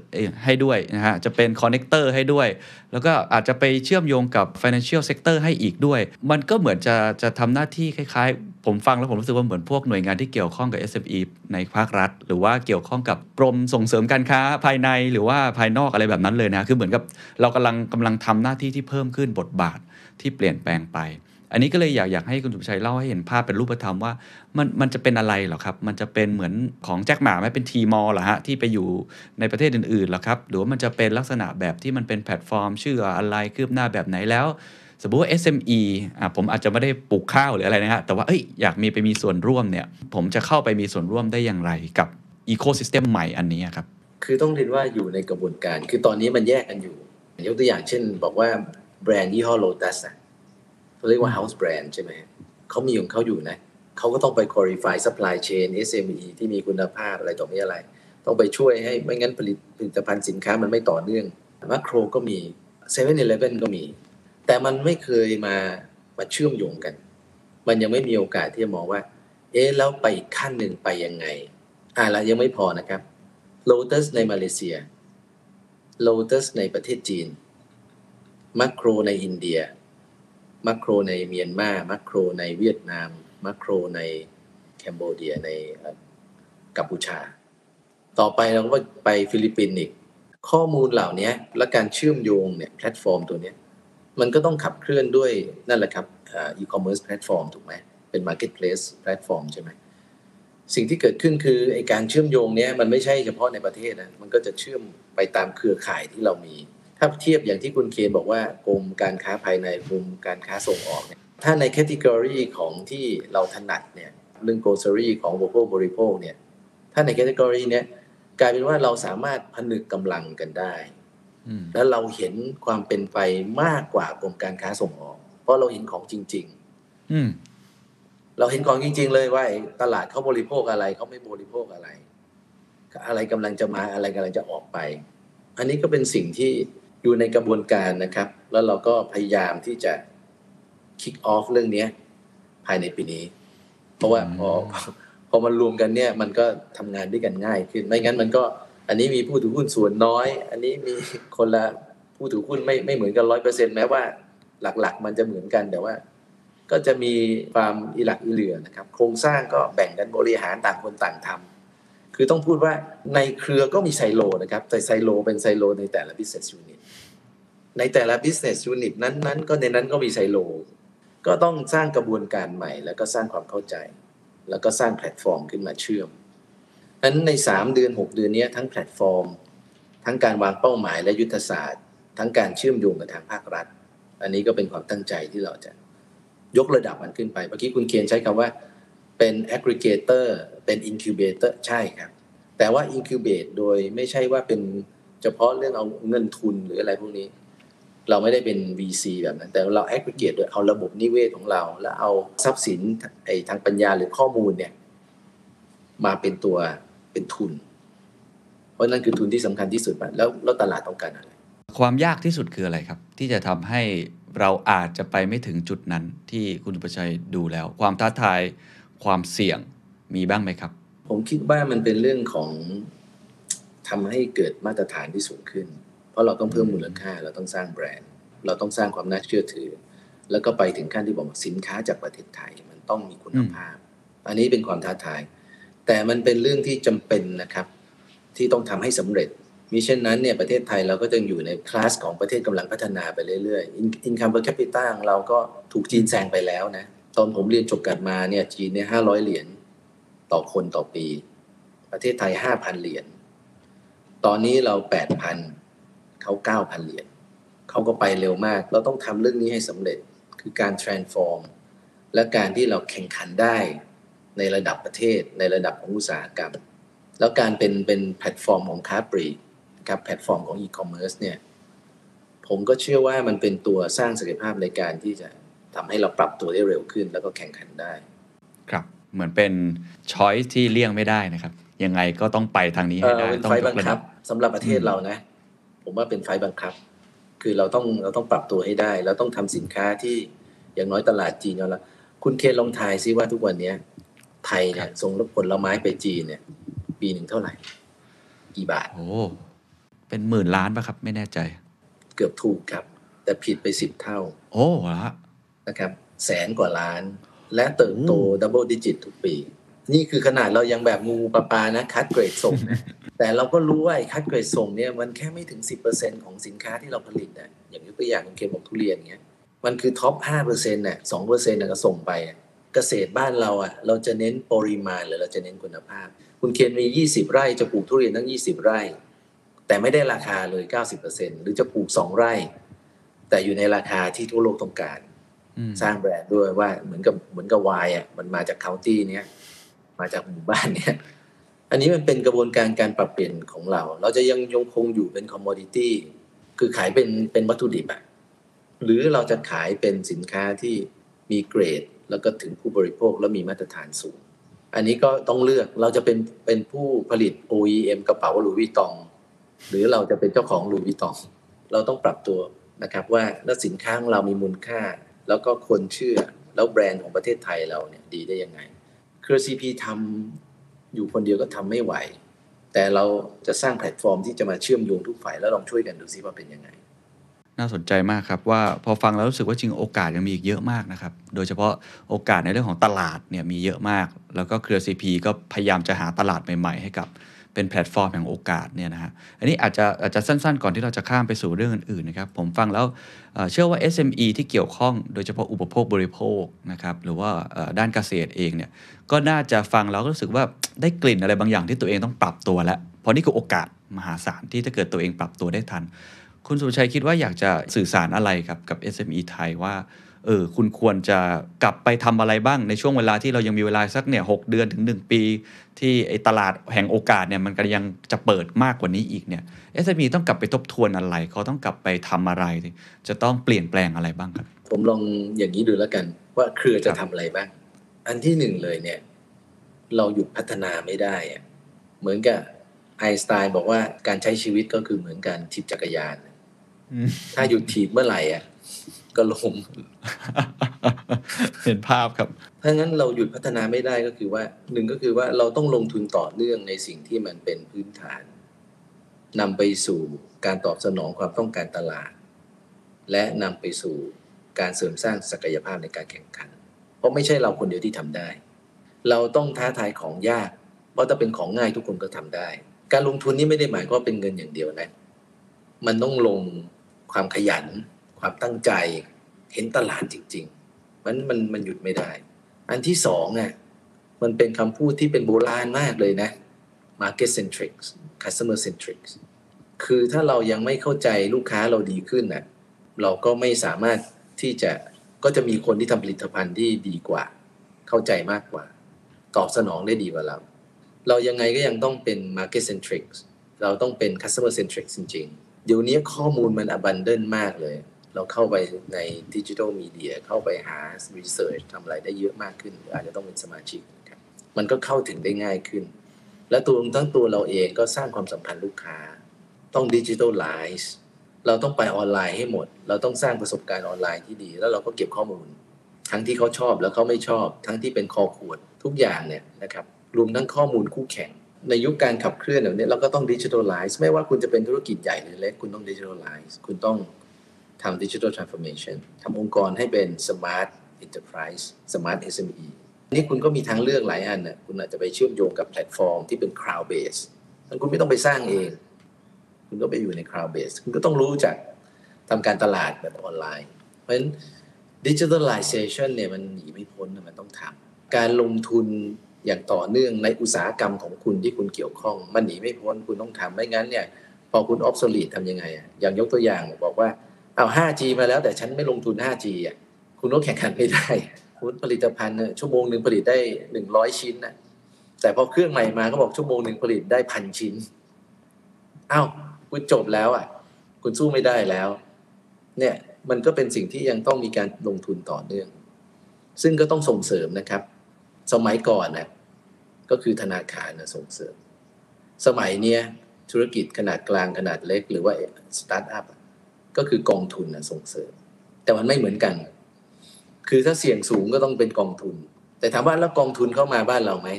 ให้ด้วยนะฮะ จะเป็นคอนเน c เตอร์ให้ด้วย แล้วก็อาจจะไปเชื่อมโยงกับ financial sector ให้อีกด้วย มันก็เหมือนจะจะทำหน้าที่คล้ายๆ ผมฟังแล้วผมรู้สึกว่าเหมือนพวกหน่วยงานที่เกี่ยวข้องกับ SME ในภาครัฐ หรือว่าเกี่ยวข้องกับกรมส่งเสริมการค้าภายในหรือว่าภายนอกอะไรแบบนั้นเลยนะ คือเหมือนกับเรากำลังกำลังทำหน้าที่ที่เพิ่มขึ้นบทบาทที่เปลี่ยนแปลงไป อันนี้ก็เลยอยากอยากให้คุณสุภชัยเล่าให้เห็นภาพเป็นรูปธรรมว่ามันมันจะเป็นอะไรเหรอครับ มันจะเป็นเหมือนของแจ็คหมาไหมเป็นทีมอลหรอฮะที่ไปอยู่ในประเทศอื่นๆเหรอครับ หรือว่ามันจะเป็นลักษณะแบบที่มันเป็นแพลตฟอร์ม ชื่ออะไรคืบหน้าแบบไหนแล้ว สมมติว่า SME อะผมอาจจะไม่ได้ปลูกข้าวหรืออะไรนะฮะแต่ว่าเอ้ยอยากมีไปมีส่วนร่วมเนี่ย ผมจะเข้าไปมีส่วนร่วมได้อย่างไรกับอีโค y ิสเต็มใหม่อันนี้ครับคือต้องเรียนว่าอยู่ในกระบวนการ คือตอนนี้มันแยกกันอยู่ ยกตัวอย่างเช่น บอกว่าแบรนด์ยี่ห้อ Lotus อะ เขาเรียกว่า house brand ใช่ไหมเขามีของเขาอยู่นะเขาก็ต้องไป qualify supply chain SME ที่มีคุณภาพอะไรต่อมีอะไร ต้องไปช่วยให้ไม่งั้นผลิตผลิตภัณฑ์สินค้ามันไม่ต่อเนื่องมาโครก็มี7 e เ e ่ e อก็มี แต่มันไม่เคยมามาเชื่อมโยงกัน มันยังไม่มีโอกาสที่จะมองว่า เอ๊ะแล้วไปอีกขั้นหนึ่งไปยังไง อ่าละยังไม่พอนะครับ Lotus ในมาเลเซีย Lotus ในประเทศจีนมัคโครในอินเดีย มัคโครในเมียนมามัคโครในเวียดนาม มัคโครในแคนโบเดียในกัมพูชา ต่อไปเราก็ไปฟิลิปปินส์อีก ข้อมูลเหล่านี้และการเชื่อมโยงเนี่ยแพลตฟอร์มตัวนี้มันก็ต้องขับเคลื่อนด้วยนั่นแหละครับ e-commerce platform ถูกไหมเป็น marketplace platform ใช่ไหมสิ่งที่เกิดขึ้นคือไอการเชื่อมโยงเนี้ยมันไม่ใช่เฉพาะในประเทศนะมันก็จะเชื่อมไปตามเครือข่ายที่เรามี ถ้าเทียบอย่างที่คุณเคนบอกว่ากรมการค้าภายในกรมการค้าส่งออกเนี่ยถ้าใน category ของที่เราถนัดเนี่ยเรื่องโกลเซอรี่ของบริโภคบริโภคเนี่ยถ้าในแคตตากรีเนี้ยกลายเป็นว่าเราสามารถผนึกกำลังกันได้แล้วเราเห็นความเป็นไปมากกว่ากรมการค้าส่งออก เพราะเราเห็นของจริงอืมๆเราเห็นของจริง ๆ เลยว่าตลาดเขาบริโภคอะไรเขาไม่บริโภคอะไร อะไรกำลังจะมาอะไรกำลังจะออกไป อันนี้ก็เป็นสิ่งที่ อยู่ในกระบวนการนะครับ แล้วเราก็พยายามที่จะ kick off เรื่องนี้ภายในปีนี้ เพราะว่าพอพอมันรวมกันเนี่ย มันก็ทำงานด้วยกันง่ายขึ้นไม่งั้นมันก็ อันนี้มีผู้ถือหุ้นส่วนน้อย อันนี้มีคนละผู้ถือหุ้นไม่ไม่เหมือนกันร้อยเปอร์เซ็นแม้ว่า หลักๆ มันจะเหมือนกันแต่ว่า ก็จะมีความอิหลักอิเหลือนะครับ โครงสร้างก็แบ่งกันบริหารต่างคนต่างทำ คือต้องพูดว่าในเครือก็มีไซโลนะครับแต่ไซโลเป็นไซโลในแต่ละ business unit ในแต่ละ business unit นั้นๆ ก็ในนั้นก็มีไซโล ก็ต้องสร้างกระบวนการใหม่ แล้วก็สร้างความเข้าใจ แล้วก็สร้างแพลตฟอร์มขึ้นมาเชื่อมนั้นใน 3 เดือน 6 เดือนนี้ทั้งแพลตฟอร์ม ทั้งการวางเป้าหมายและยุทธศาสตร์ ทั้งการเชื่อมโยงกับทางภาครัฐ อันนี้ก็เป็นความตั้งใจที่เราจะยกระดับมันขึ้นไป เมื่อกี้คุณเคียนใช้คำว่า เป็น aggregator เป็น incubator ใช่ครับ แต่ว่า incubate โดยไม่ใช่ว่าเป็นเฉพาะเรื่องเอาเงินทุนหรืออะไรพวกนี้ เราไม่ได้เป็น VC แบบนั้น แต่เรา aggregate โดยเอาระบบนิเวศของเรา แล้วเอาทรัพย์สินไอ้ทางปัญญาหรือข้อมูลเนี่ยมาเป็นตัวเป็นทุน เพราะนั่นคือทุนที่สำคัญที่สุดแล้วแล้วตลาดต้องการอะไร ความยากที่สุดคืออะไรครับ ที่จะทำให้เราอาจจะไปไม่ถึงจุดนั้นที่คุณประชัยดูแล้ว ความท้าทาย ความเสี่ยงมีบ้างไหมครับ ผมคิดว่ามันเป็นเรื่องของทำให้เกิดมาตรฐานที่สูงขึ้น เพราะเราต้องเพิ่มมูลค่าเราต้องสร้างแบรนด์ เราต้องสร้างความน่าเชื่อถือ แล้วก็ไปถึงขั้นที่บอกว่าสินค้าจากประเทศไทยมันต้องมีคุณภาพ อันนี้เป็นความท้าทาย แต่มันเป็นเรื่องที่จำเป็นนะครับ ที่ต้องทำให้สำเร็จมิเช่นนั้นเนี่ยประเทศไทยเราก็จะอยู่ในคลาสของประเทศกำลังพัฒนาไปเรื่อยๆ income per capita ของเราก็ถูกจีนแซงไปแล้วนะ ตอนผมเรียนจบกันมาเนี่ยจีนเนี่ยห้าร้อยเหรียญต่อคนต่อปี ประเทศไทยห้าพันเหรียญตอนนี้เราแปดพันเขาเก้าพันเหรียญเขาก็ไปเร็วมาก เราต้องทำเรื่องนี้ให้สำเร็จคือการ transform และการที่เราแข่งขันได้ในระดับประเทศในระดับของอุตสาหกรรม แล้วการเป็นเป็นแพลตฟอร์มของค้าปลีกกับแพลตฟอร์มของอีคอมเมิร์ซเนี่ยผมก็เชื่อว่ามันเป็นตัวสร้างศักยภาพในการที่จะ ทำให้เราปรับตัวได้เร็วขึ้น แล้วก็แข่งขันได้ ครับเหมือนเป็นช้อยที่เลี่ยงไม่ได้นะครับยังไงก็ต้องไปทางนี้เอให้อได้เป็นต้อไฟงยบักงระคัดับบสำหรับประเทศเรานะ ผมว่าเป็นไฟบังคับ คือเราต้องเราต้องปรับตัวให้ได้ เราต้องทำสินค้าที่อย่างน้อยตลาดจีนยอมรับคุณเคนลองทายซิว่าทุกวันเนี้ย ไทยเนี่ยส่งผลไม้ไปจีนเนี่ย ปีหนึ่งเท่าไหร่ กี่บาทโอ้เป็นหมื่นล้านป่ะครับ ไม่แน่ใจ เกือบถูกครับ แต่ผิดไปสิบเท่า โอ้เหรอฮะ นะครับแสนกว่าล้าน และเติบโตโอ้ double digit ทุกปี นี่คือขนาดเรายังแบบงูๆ ปลาๆนะคัดเกรดส่งนะแต่เราก็รู้ว่าไอ้คัดเกรดส่งเนี่ยมันแค่ไม่ถึง 10%ของสินค้าที่เราผลิตนะอย่างยกตัวอย่างคุณเคนบอกทุเรียนเงี้ยมันคือ top 5%น่ะ2%น่ะก็ส่งไปอะเกษตรบ้านเราอะเราจะเน้นปริมาณหรือเราจะเน้นคุณภาพ คุณเคนมี 20 ไร่จะปลูกทุเรียนทั้ง 20 ไร่ แต่ไม่ได้ราคาเลย 90%หรือจะปลูก 2 ไร่ แต่อยู่ในราคาที่ทั่วโลกต้องการอืม สร้างแบรนด์ด้วยว่าเหมือนกับเหมือนกับไวน์อะมันมาจาก county เนี้ยมาจากหมู่บ้านเนี้ยอันนี้มันเป็นกระบวนการการปรับเปลี่ยนของเรา เราจะยังยังคงอยู่เป็น commodity คือขายเป็นเป็นวัตถุดิบอะหรือเราจะขายเป็นสินค้าที่มีเกรด แล้วก็ถึงผู้บริโภคแล้วมีมาตรฐานสูง อันนี้ก็ต้องเลือกเราจะเป็นเป็นผู้ผลิต OEM กระเป๋าหรือวิตอง หรือเราจะเป็นเจ้าของหรือวิตอง เราต้องปรับตัวนะครับว่าแล้วสินค้าของเรามีมูลค่า แล้วก็คนเชื่อแล้วแบรนด์ของประเทศไทยเราเนี่ยดีได้ยังไงเครือ CP ทำอยู่คนเดียวก็ทำไม่ไหว แต่เราจะสร้างแพลตฟอร์มที่จะมาเชื่อมโยงทุกฝ่ายแล้วลองช่วยกันดูซิว่าเป็นยังไง น่าสนใจมากครับว่าพอฟังแล้วรู้สึกว่าจริงโอกาสยังมีอีกเยอะมากนะครับ โดยเฉพาะโอกาสในเรื่องของตลาดเนี่ยมีเยอะมาก แล้วก็เครือ CP ก็พยายามจะหาตลาดใหม่ ๆ ให้กับ เป็นแพลตฟอร์มแห่งโอกาสเนี่ยนะฮะอันนี้อาจจะอาจจะสั้นๆ ก่อนที่เราจะข้ามไปสู่เรื่องอื่นๆนะครับผมฟังแล้วเอ่อเชื่อว่า SME ที่เกี่ยวข้องโดยเฉพาะอุปโภคบริโภคนะครับหรือว่าด้านเกษตรเองเนี่ยก็น่าจะฟังแล้วก็รู้สึกว่าได้กลิ่นอะไรบางอย่างที่ตัวเองต้องปรับตัวแล้วเพราะนี่คือโอกาสมหาศาลที่ถ้าเกิดตัวเองปรับตัวได้ทัน คุณสุชัยคิดว่าอยากจะสื่อสารอะไรกับกับ SME ไทยว่า เออคุณควรจะกลับไปทำอะไรบ้างในช่วงเวลาที่เรายังมีเวลาสักเนี่ยหเดือนถึง 1 ปี ที่ไอตลาดแห่งโอกาสเนี่ยมันก็ยังจะเปิดมากกว่านี้อีกเนี่ย SME ต้องกลับไปทบทวนอะไร เขาต้องกลับไปทำอะไร จะต้องเปลี่ยนแปลงอะไรบ้างครับ ผมลองอย่างนี้ดูแล้วกัน ว่าเครือจะครับทำอะไรบ้าง อันที่หนึ่งเลยเนี่ย เราหยุดพัฒนาไม่ได้อะเหมือนกับไอน์สไตน์บอกว่าการใช้ชีวิตก็คือเหมือนการถีบจักรยาน ถ้าหยุดถีบเมื่อไหร่อะ ก็ล้มเห็นภาพครับ ถ้างั้นเราหยุดพัฒนาไม่ได้ก็คือว่าหนึ่งก็คือว่าเราต้องลงทุนต่อเนื่องในสิ่งที่มันเป็นพื้นฐานนำไปสู่การตอบสนองความต้องการตลาด และนำไปสู่การเสริมสร้างศักยภาพในการแข่งขัน เพราะไม่ใช่เราคนเดียวที่ทำได้ เราต้องท้าทายของยาก เพราะถ้าเป็นของง่ายทุกคนก็ทำได้ การลงทุนนี่ไม่ได้หมายความว่าเป็นเงินอย่างเดียวนะ มันต้องลงความขยัน ความตั้งใจเห็นตลาดจริง ๆ มันมันมันหยุดไม่ได้ อันที่สองอะมันเป็นคำพูดที่เป็นโบราณมากเลยนะ market centric customer centric คือถ้าเรายังไม่เข้าใจลูกค้าเราดีขึ้นน่ะเราก็ไม่สามารถที่จะก็จะมีคนที่ทำผลิตภัณฑ์ที่ดีกว่า เข้าใจมากกว่า ตอบสนองได้ดีกว่าเรา เรายังไงก็ยังต้องเป็น market centric เราต้องเป็น customer centric จริงๆ เดี๋ยวนี้ข้อมูลมัน abundant มากเลย เราเข้าไปในดิจิทัลมีเดียเข้าไปหา research ทำอะไรได้เยอะมากขึ้น อาจจะต้องเป็นสมาชิกครับมันก็เข้าถึงได้ง่ายขึ้น และตัวทั้งตัวเราเองก็สร้างความสัมพันธ์ลูกค้า ต้อง digitalize เราต้องไปออนไลน์ให้หมด เราต้องสร้างประสบการณ์ออนไลน์ที่ดี แล้วเราก็เก็บข้อมูล ทั้งที่เขาชอบแล้วเขาไม่ชอบ ทั้งที่เป็นคอขวดทุกอย่างเนี่ยนะครับรวมทั้งข้อมูลคู่แข่ง ในยุคการขับเคลื่อนแบบนี้เราก็ต้อง digitalize ไม่ว่าคุณจะเป็นธุรกิจใหญ่หรือเล็กคุณต้อง digitalize คุณต้อง ทำ digital transformation ทำองค์กรให้เป็นสมาร์ทอินเตอร์ไพรส์สมาร์ท SME นี่คุณก็มีทางเลือกหลายอันนะคุณอาจจะไปเชื่อมโยงกับแพลตฟอร์มที่เป็น cloud base นั้นคุณไม่ต้องไปสร้างเอง คุณก็ไปอยู่ใน cloud base คุณก็ต้องรู้จักทำการตลาดแบบออนไลน์ เพราะฉะนั้น digitalization เนี่ยมันหนีไม่พ้นมันต้องทำการลงทุนอย่างต่อเนื่องในอุตสาหกรรมของคุณที่คุณเกี่ยวข้อง มันหนีไม่พ้นคุณต้องทำไม่งั้นเนี่ยพอคุณ obsolete ทำยังไงอะอย่างยกตัวอย่างบอกว่า เอา 5G มาแล้วแต่ฉันไม่ลงทุน 5G อะคุณก็แข่งขันไม่ได้คุณผลิตภัณฑ์ชั่วโมงหนึ่งผลิตได้100ชิ้นนะแต่พอเครื่องใหม่มาก็บอกชั่วโมงหนึ่งผลิตได้พันชิ้นอ้าวคุณจบแล้วอะ คุณสู้ไม่ได้แล้ว เนี่ยมันก็เป็นสิ่งที่ยังต้องมีการลงทุนต่อเนื่อง ซึ่งก็ต้องส่งเสริมนะครับ สมัยก่อนนะก็คือธนาคารนะส่งเสริม สมัยเนี้ยธุรกิจขนาดกลางขนาดเล็ก หรือว่าสตาร์ทอัพ ก็คือกองทุนนะส่งเสริม แต่มันไม่เหมือนกัน คือถ้าเสี่ยงสูงก็ต้องเป็นกองทุน แต่ถามว่าแล้วกองทุนเข้ามาบ้านเราไหม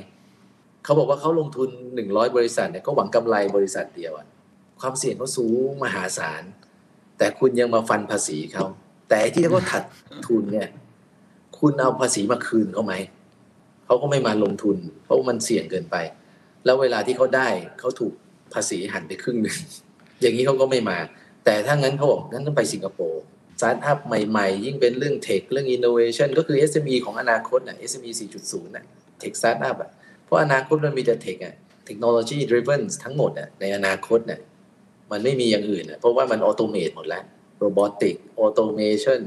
เขาบอกว่าเขาลงทุนหนึ่งร้อยบริษัทเนี่ยก็หวังกำไรบริษัทเดียวอะความเสี่ยงเขาสูงมหาศาล แต่คุณยังมาฟันภาษีเขาแต่ที่เขาถัดทุนเนี่ย คุณเอาภาษีมาคืนเขาไหมเขาก็ไม่มาลงทุน เพราะมันเสี่ยงเกินไป แล้วเวลาที่เขาได้เขาถูกภาษีหันไปครึ่งหนึ่งอย่างนี้เขาก็ไม่มา แต่ถ้างั้นเขาบอกงั้นต้องไปสิงคโปร์สตาร์ทอัพใหม่ๆ ยิ่งเป็นเรื่อง tech เรื่อง innovation ก็คือ SME ของอนาคตน่ะ SME 4.0น่ะ tech startup อะเพราะอนาคตมันมีแต่ tech อะเทคโนโลยี driven ทั้งหมดอะในอนาคตน่ะมันไม่มีอย่างอื่นอะเพราะว่ามัน automate หมดแล้ว robotic automation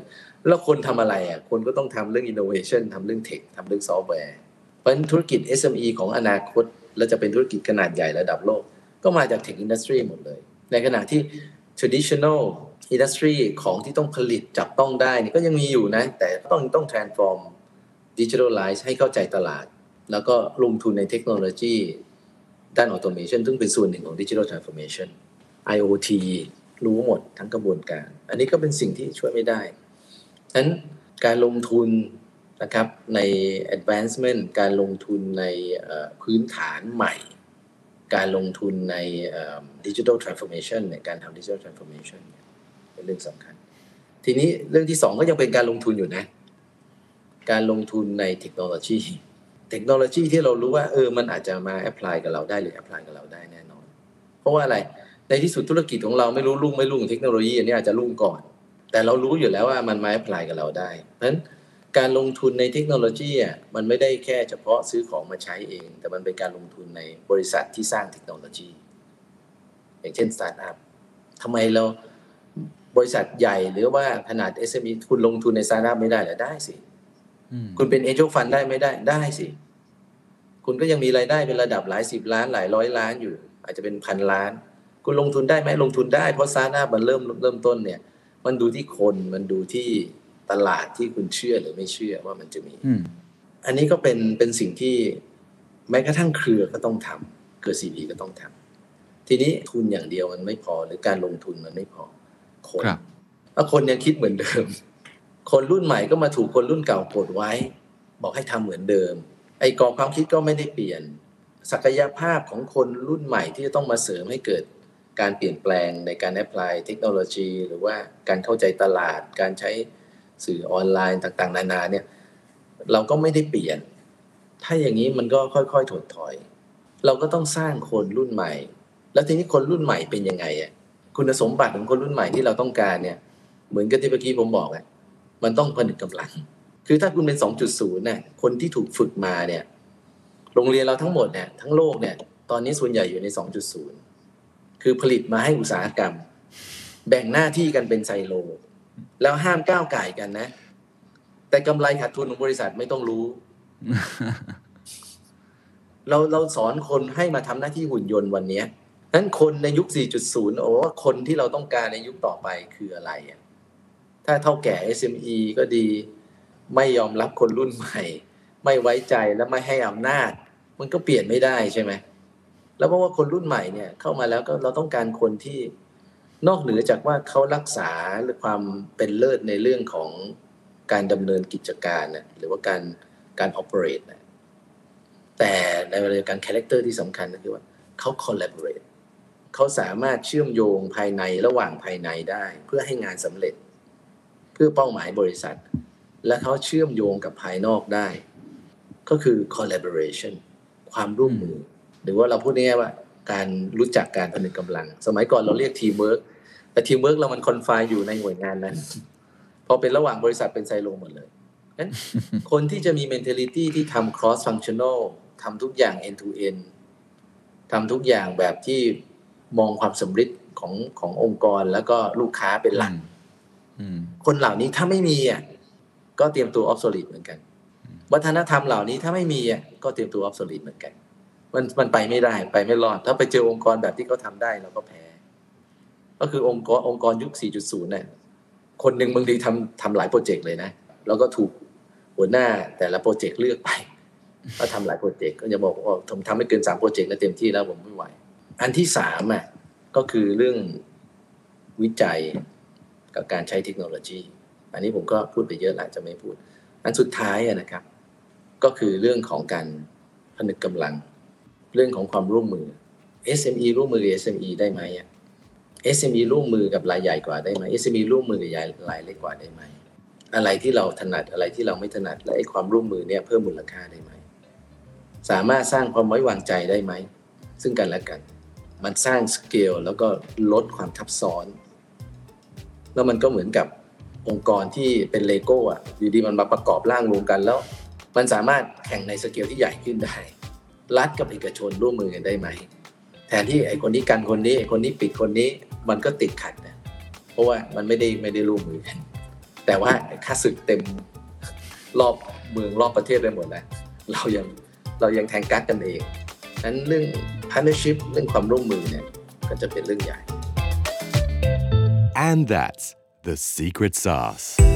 แล้วคนทำอะไรอะคนก็ต้องทำเรื่อง innovation ทำเรื่อง tech ทำเรื่องซอฟต์แวร์เพราะฉะนั้นธุรกิจ SME ของอนาคต และจะเป็นธุรกิจขนาดใหญ่ระดับโลก ก็มาจากเทคอินดัสทรีหมดเลย ในขณะที่ traditional industry ของที่ต้องผลิตจับต้องได้นี่ก็ยังมีอยู่นะ แต่ต้องต้อง transform digitalize ให้เข้าใจตลาด แล้วก็ลงทุนในเทคโนโลยีด้าน automation ซึ่งเป็นส่วนหนึ่งของ digital transformation IoT รู้หมดทั้งกระบวนการ อันนี้ก็เป็นสิ่งที่ช่วยไม่ได้ฉะนั้นการลงทุนนะครับใน advancement การลงทุนในพื้นฐานใหม่ การลงทุนใน digital transformation เนี่ยการทำ digital transformation เป็นเรื่องสำคัญ ทีนี้เรื่องที่สองก็ยังเป็นการลงทุนอยู่นะ การลงทุนในเทคโนโลยี เทคโนโลยีที่เรารู้ว่าเออมันอาจจะมา apply กับเราได้หรือ apply กับเราได้แน่นอน เพราะว่าอะไรในที่สุดธุรกิจของเราไม่รู้รุ่งไม่รุ่งเทคโนโลยีอันนี้อาจจะรุ่งก่อน แต่เรารู้อยู่แล้วว่ามันมา apply กับเราได้เพราะฉะนั้น การลงทุนในเทคโนโลยีอะมันไม่ได้แค่เฉพาะซื้อของมาใช้เอง แต่มันเป็นการลงทุนในบริษัทที่สร้างเทคโนโลยี อย่างเช่นสตาร์ทอัพทำไมเราบริษัทใหญ่หรือว่าขนาด SME คุณลงทุนในสตาร์ทอัพไม่ได้เหรอได้สิอืมคุณเป็นเอเจนต์ฟันได้ไม่ได้ได้สิ คุณก็ยังมีรายได้เป็นระดับหลายสิบล้านหลายร้อยล้านอยู่ อาจจะเป็นพันล้าน คุณลงทุนได้ไหมลงทุนได้เพราะซาน่ามันเริ่มเริ่มต้นเนี่ย มันดูที่คนมันดูที่ ตลาดที่คุณเชื่อหรือไม่เชื่อว่ามันจะมีอืมอันนี้ก็เป็นเป็นสิ่งที่แม้กระทั่งเครือก็ต้องทำเครือซีพีก็ต้องทำทีนี้ทุนอย่างเดียวมันไม่พอหรือการลงทุนมันไม่พอ คนครับถ้าคนยังคิดเหมือนเดิม คนรุ่นใหม่ก็มาถูกคนรุ่นเก่ากดไว้ บอกให้ทำเหมือนเดิม ไอ้กรอบความคิดก็ไม่ได้เปลี่ยน ศักยภาพของคนรุ่นใหม่ที่จะต้องมาเสริมให้เกิดการเปลี่ยนแปลงในการแอพพลายเทคโนโลยี หรือว่าการเข้าใจตลาดการใช้ สื่อออนไลน์ต่างๆ นานาเนี่ย เราก็ไม่ได้เปลี่ยน ถ้าอย่างนี้มันก็ค่อยๆถดถอย เราก็ต้องสร้างคนรุ่นใหม่ แล้วทีนี้คนรุ่นใหม่เป็นยังไงอะคุณสมบัติของคนรุ่นใหม่ที่เราต้องการเนี่ย เหมือนกับที่เมื่อกี้ผมบอกอะมันต้องผนึกกำลัง คือถ้าคุณเป็น 2.0เนี่ยคนที่ถูกฝึกมาเนี่ย โรงเรียนเราทั้งหมดเนี่ยทั้งโลกเนี่ย ตอนนี้ส่วนใหญ่อยู่ใน 2.0 คือผลิตมาให้อุตสาหกรรม แบ่งหน้าที่กันเป็นไซโล แล้วห้ามก้าวไก่กันนะ แต่กำไรขาดทุนของบริษัทไม่ต้องรู้ เราเราสอนคนให้มาทำหน้าที่หุ่นยนต์วันเนี้ยนั้นคนในยุค 4.0 โอ้คนที่เราต้องการในยุคต่อไปคืออะไรอะถ้าเถ้าแก่ SME ก็ดี ไม่ยอมรับคนรุ่นใหม่ ไม่ไว้ใจและไม่ให้อำนาจ มันก็เปลี่ยนไม่ได้ใช่ไหมแล้วเพราะว่าคนรุ่นใหม่เนี่ย เข้ามาแล้วก็เราต้องการคนที่ นอกเหนือจากว่าเขารักษาหรือความเป็นเลิศในเรื่องของการดำเนินกิจการนะหรือว่าการการ operate นะแต่ในเวลาเดียวกัน character ที่สำคัญก็คือว่าเขา collaborate เขาสามารถเชื่อมโยงภายในระหว่างภายในได้ เพื่อให้งานสำเร็จ เพื่อเป้าหมายบริษัท และเขาเชื่อมโยงกับภายนอกได้ ก็คือ collaboration ความร่วมมือ หรือว่าเราพูดง่ายๆว่า การรู้จักการผนึกกำลัง สมัยก่อนเราเรียกทีมเวิร์กแต่ทีมเวิร์กเรามัน confine อยู่ในหน่วยงานนั้น พอเป็นระหว่างบริษัทเป็นไซโลหมดเลยงั้นคนที่จะมี mentality ที่ทำ cross functional ทำทุกอย่าง end to end ทำทุกอย่างแบบที่มองความสำเร็จของขององค์กรแล้วก็ลูกค้าเป็นหลักอืมคนเหล่านี้ถ้าไม่มีอะก็เตรียมตัว obsolete เหมือนกัน วัฒนธรรมเหล่านี้ถ้าไม่มีอะก็เตรียมตัว obsolete เหมือนกัน มันมันไปไม่ได้ไปไม่รอด ถ้าไปเจอองค์กรแบบที่เขาทำได้เราก็แพ้ ก็คือองค์กรองค์กรยุค 4.0 เนี่ยคนหนึ่งบางทีทำทำหลายโปรเจกต์เลยนะแล้วก็ถูกหัวหน้าแต่ละโปรเจกต์เลือกไปก็ทำหลายโปรเจกต์ก็จะบอกว่าผมทำไม่เกินสามโปรเจกต์ก็เต็มที่แล้วผมไม่ไหว อันที่สามอะก็คือเรื่องวิจัยกับการใช้เทคโนโลยี อันนี้ผมก็พูดไปเยอะหลายจะไม่พูด อันสุดท้ายนะครับ ก็คือเรื่องของการผนึกกำลัง เรื่องของความร่วมมือ SME ร่วมมือ SME ได้ไหมอะ SME ร่วมมือกับรายใหญ่กว่าได้ไหม SME ร่วมมือกัรายเล็กกว่าได้ไหม อะไรที่เราถนัดอะไรที่เราไม่ถนัดและไอ้ความร่วมมือเนี่ยเพิ่มมูลค่าได้ไหม สามารถสร้างความไว้วางใจได้ไหม ซึ่งกันและกัน มันสร้างสเกลแล้วก็ลดความทับซ้อน แล้วมันก็เหมือนกับองค์กรที่เป็นเลโก้อะอยู่ดีมันมาประกอบร่างรวมกันแล้ว มันสามารถแข่งในสเกลที่ใหญ่ขึ้นได้ รัฐกับเอกชนร่วมมือกันได้ไหม แทนที่ไอ้คนนี้กันคนนี้ไอ้คนนี้ปิดคนนี้มันก็ติดขัดนะเพราะว่ามันไม่ได้ไม่ได้ร่วมมือกัน แต่ว่าข้าศึกเต็มรอบเมืองรอบประเทศไปหมดแล้วเรายังเรายังแทงกั๊กกันเองนั้นเรื่อง partnership เรื่องความร่วมมือเนี่ยก็จะเป็นเรื่องใหญ่ And that's the secret sauce.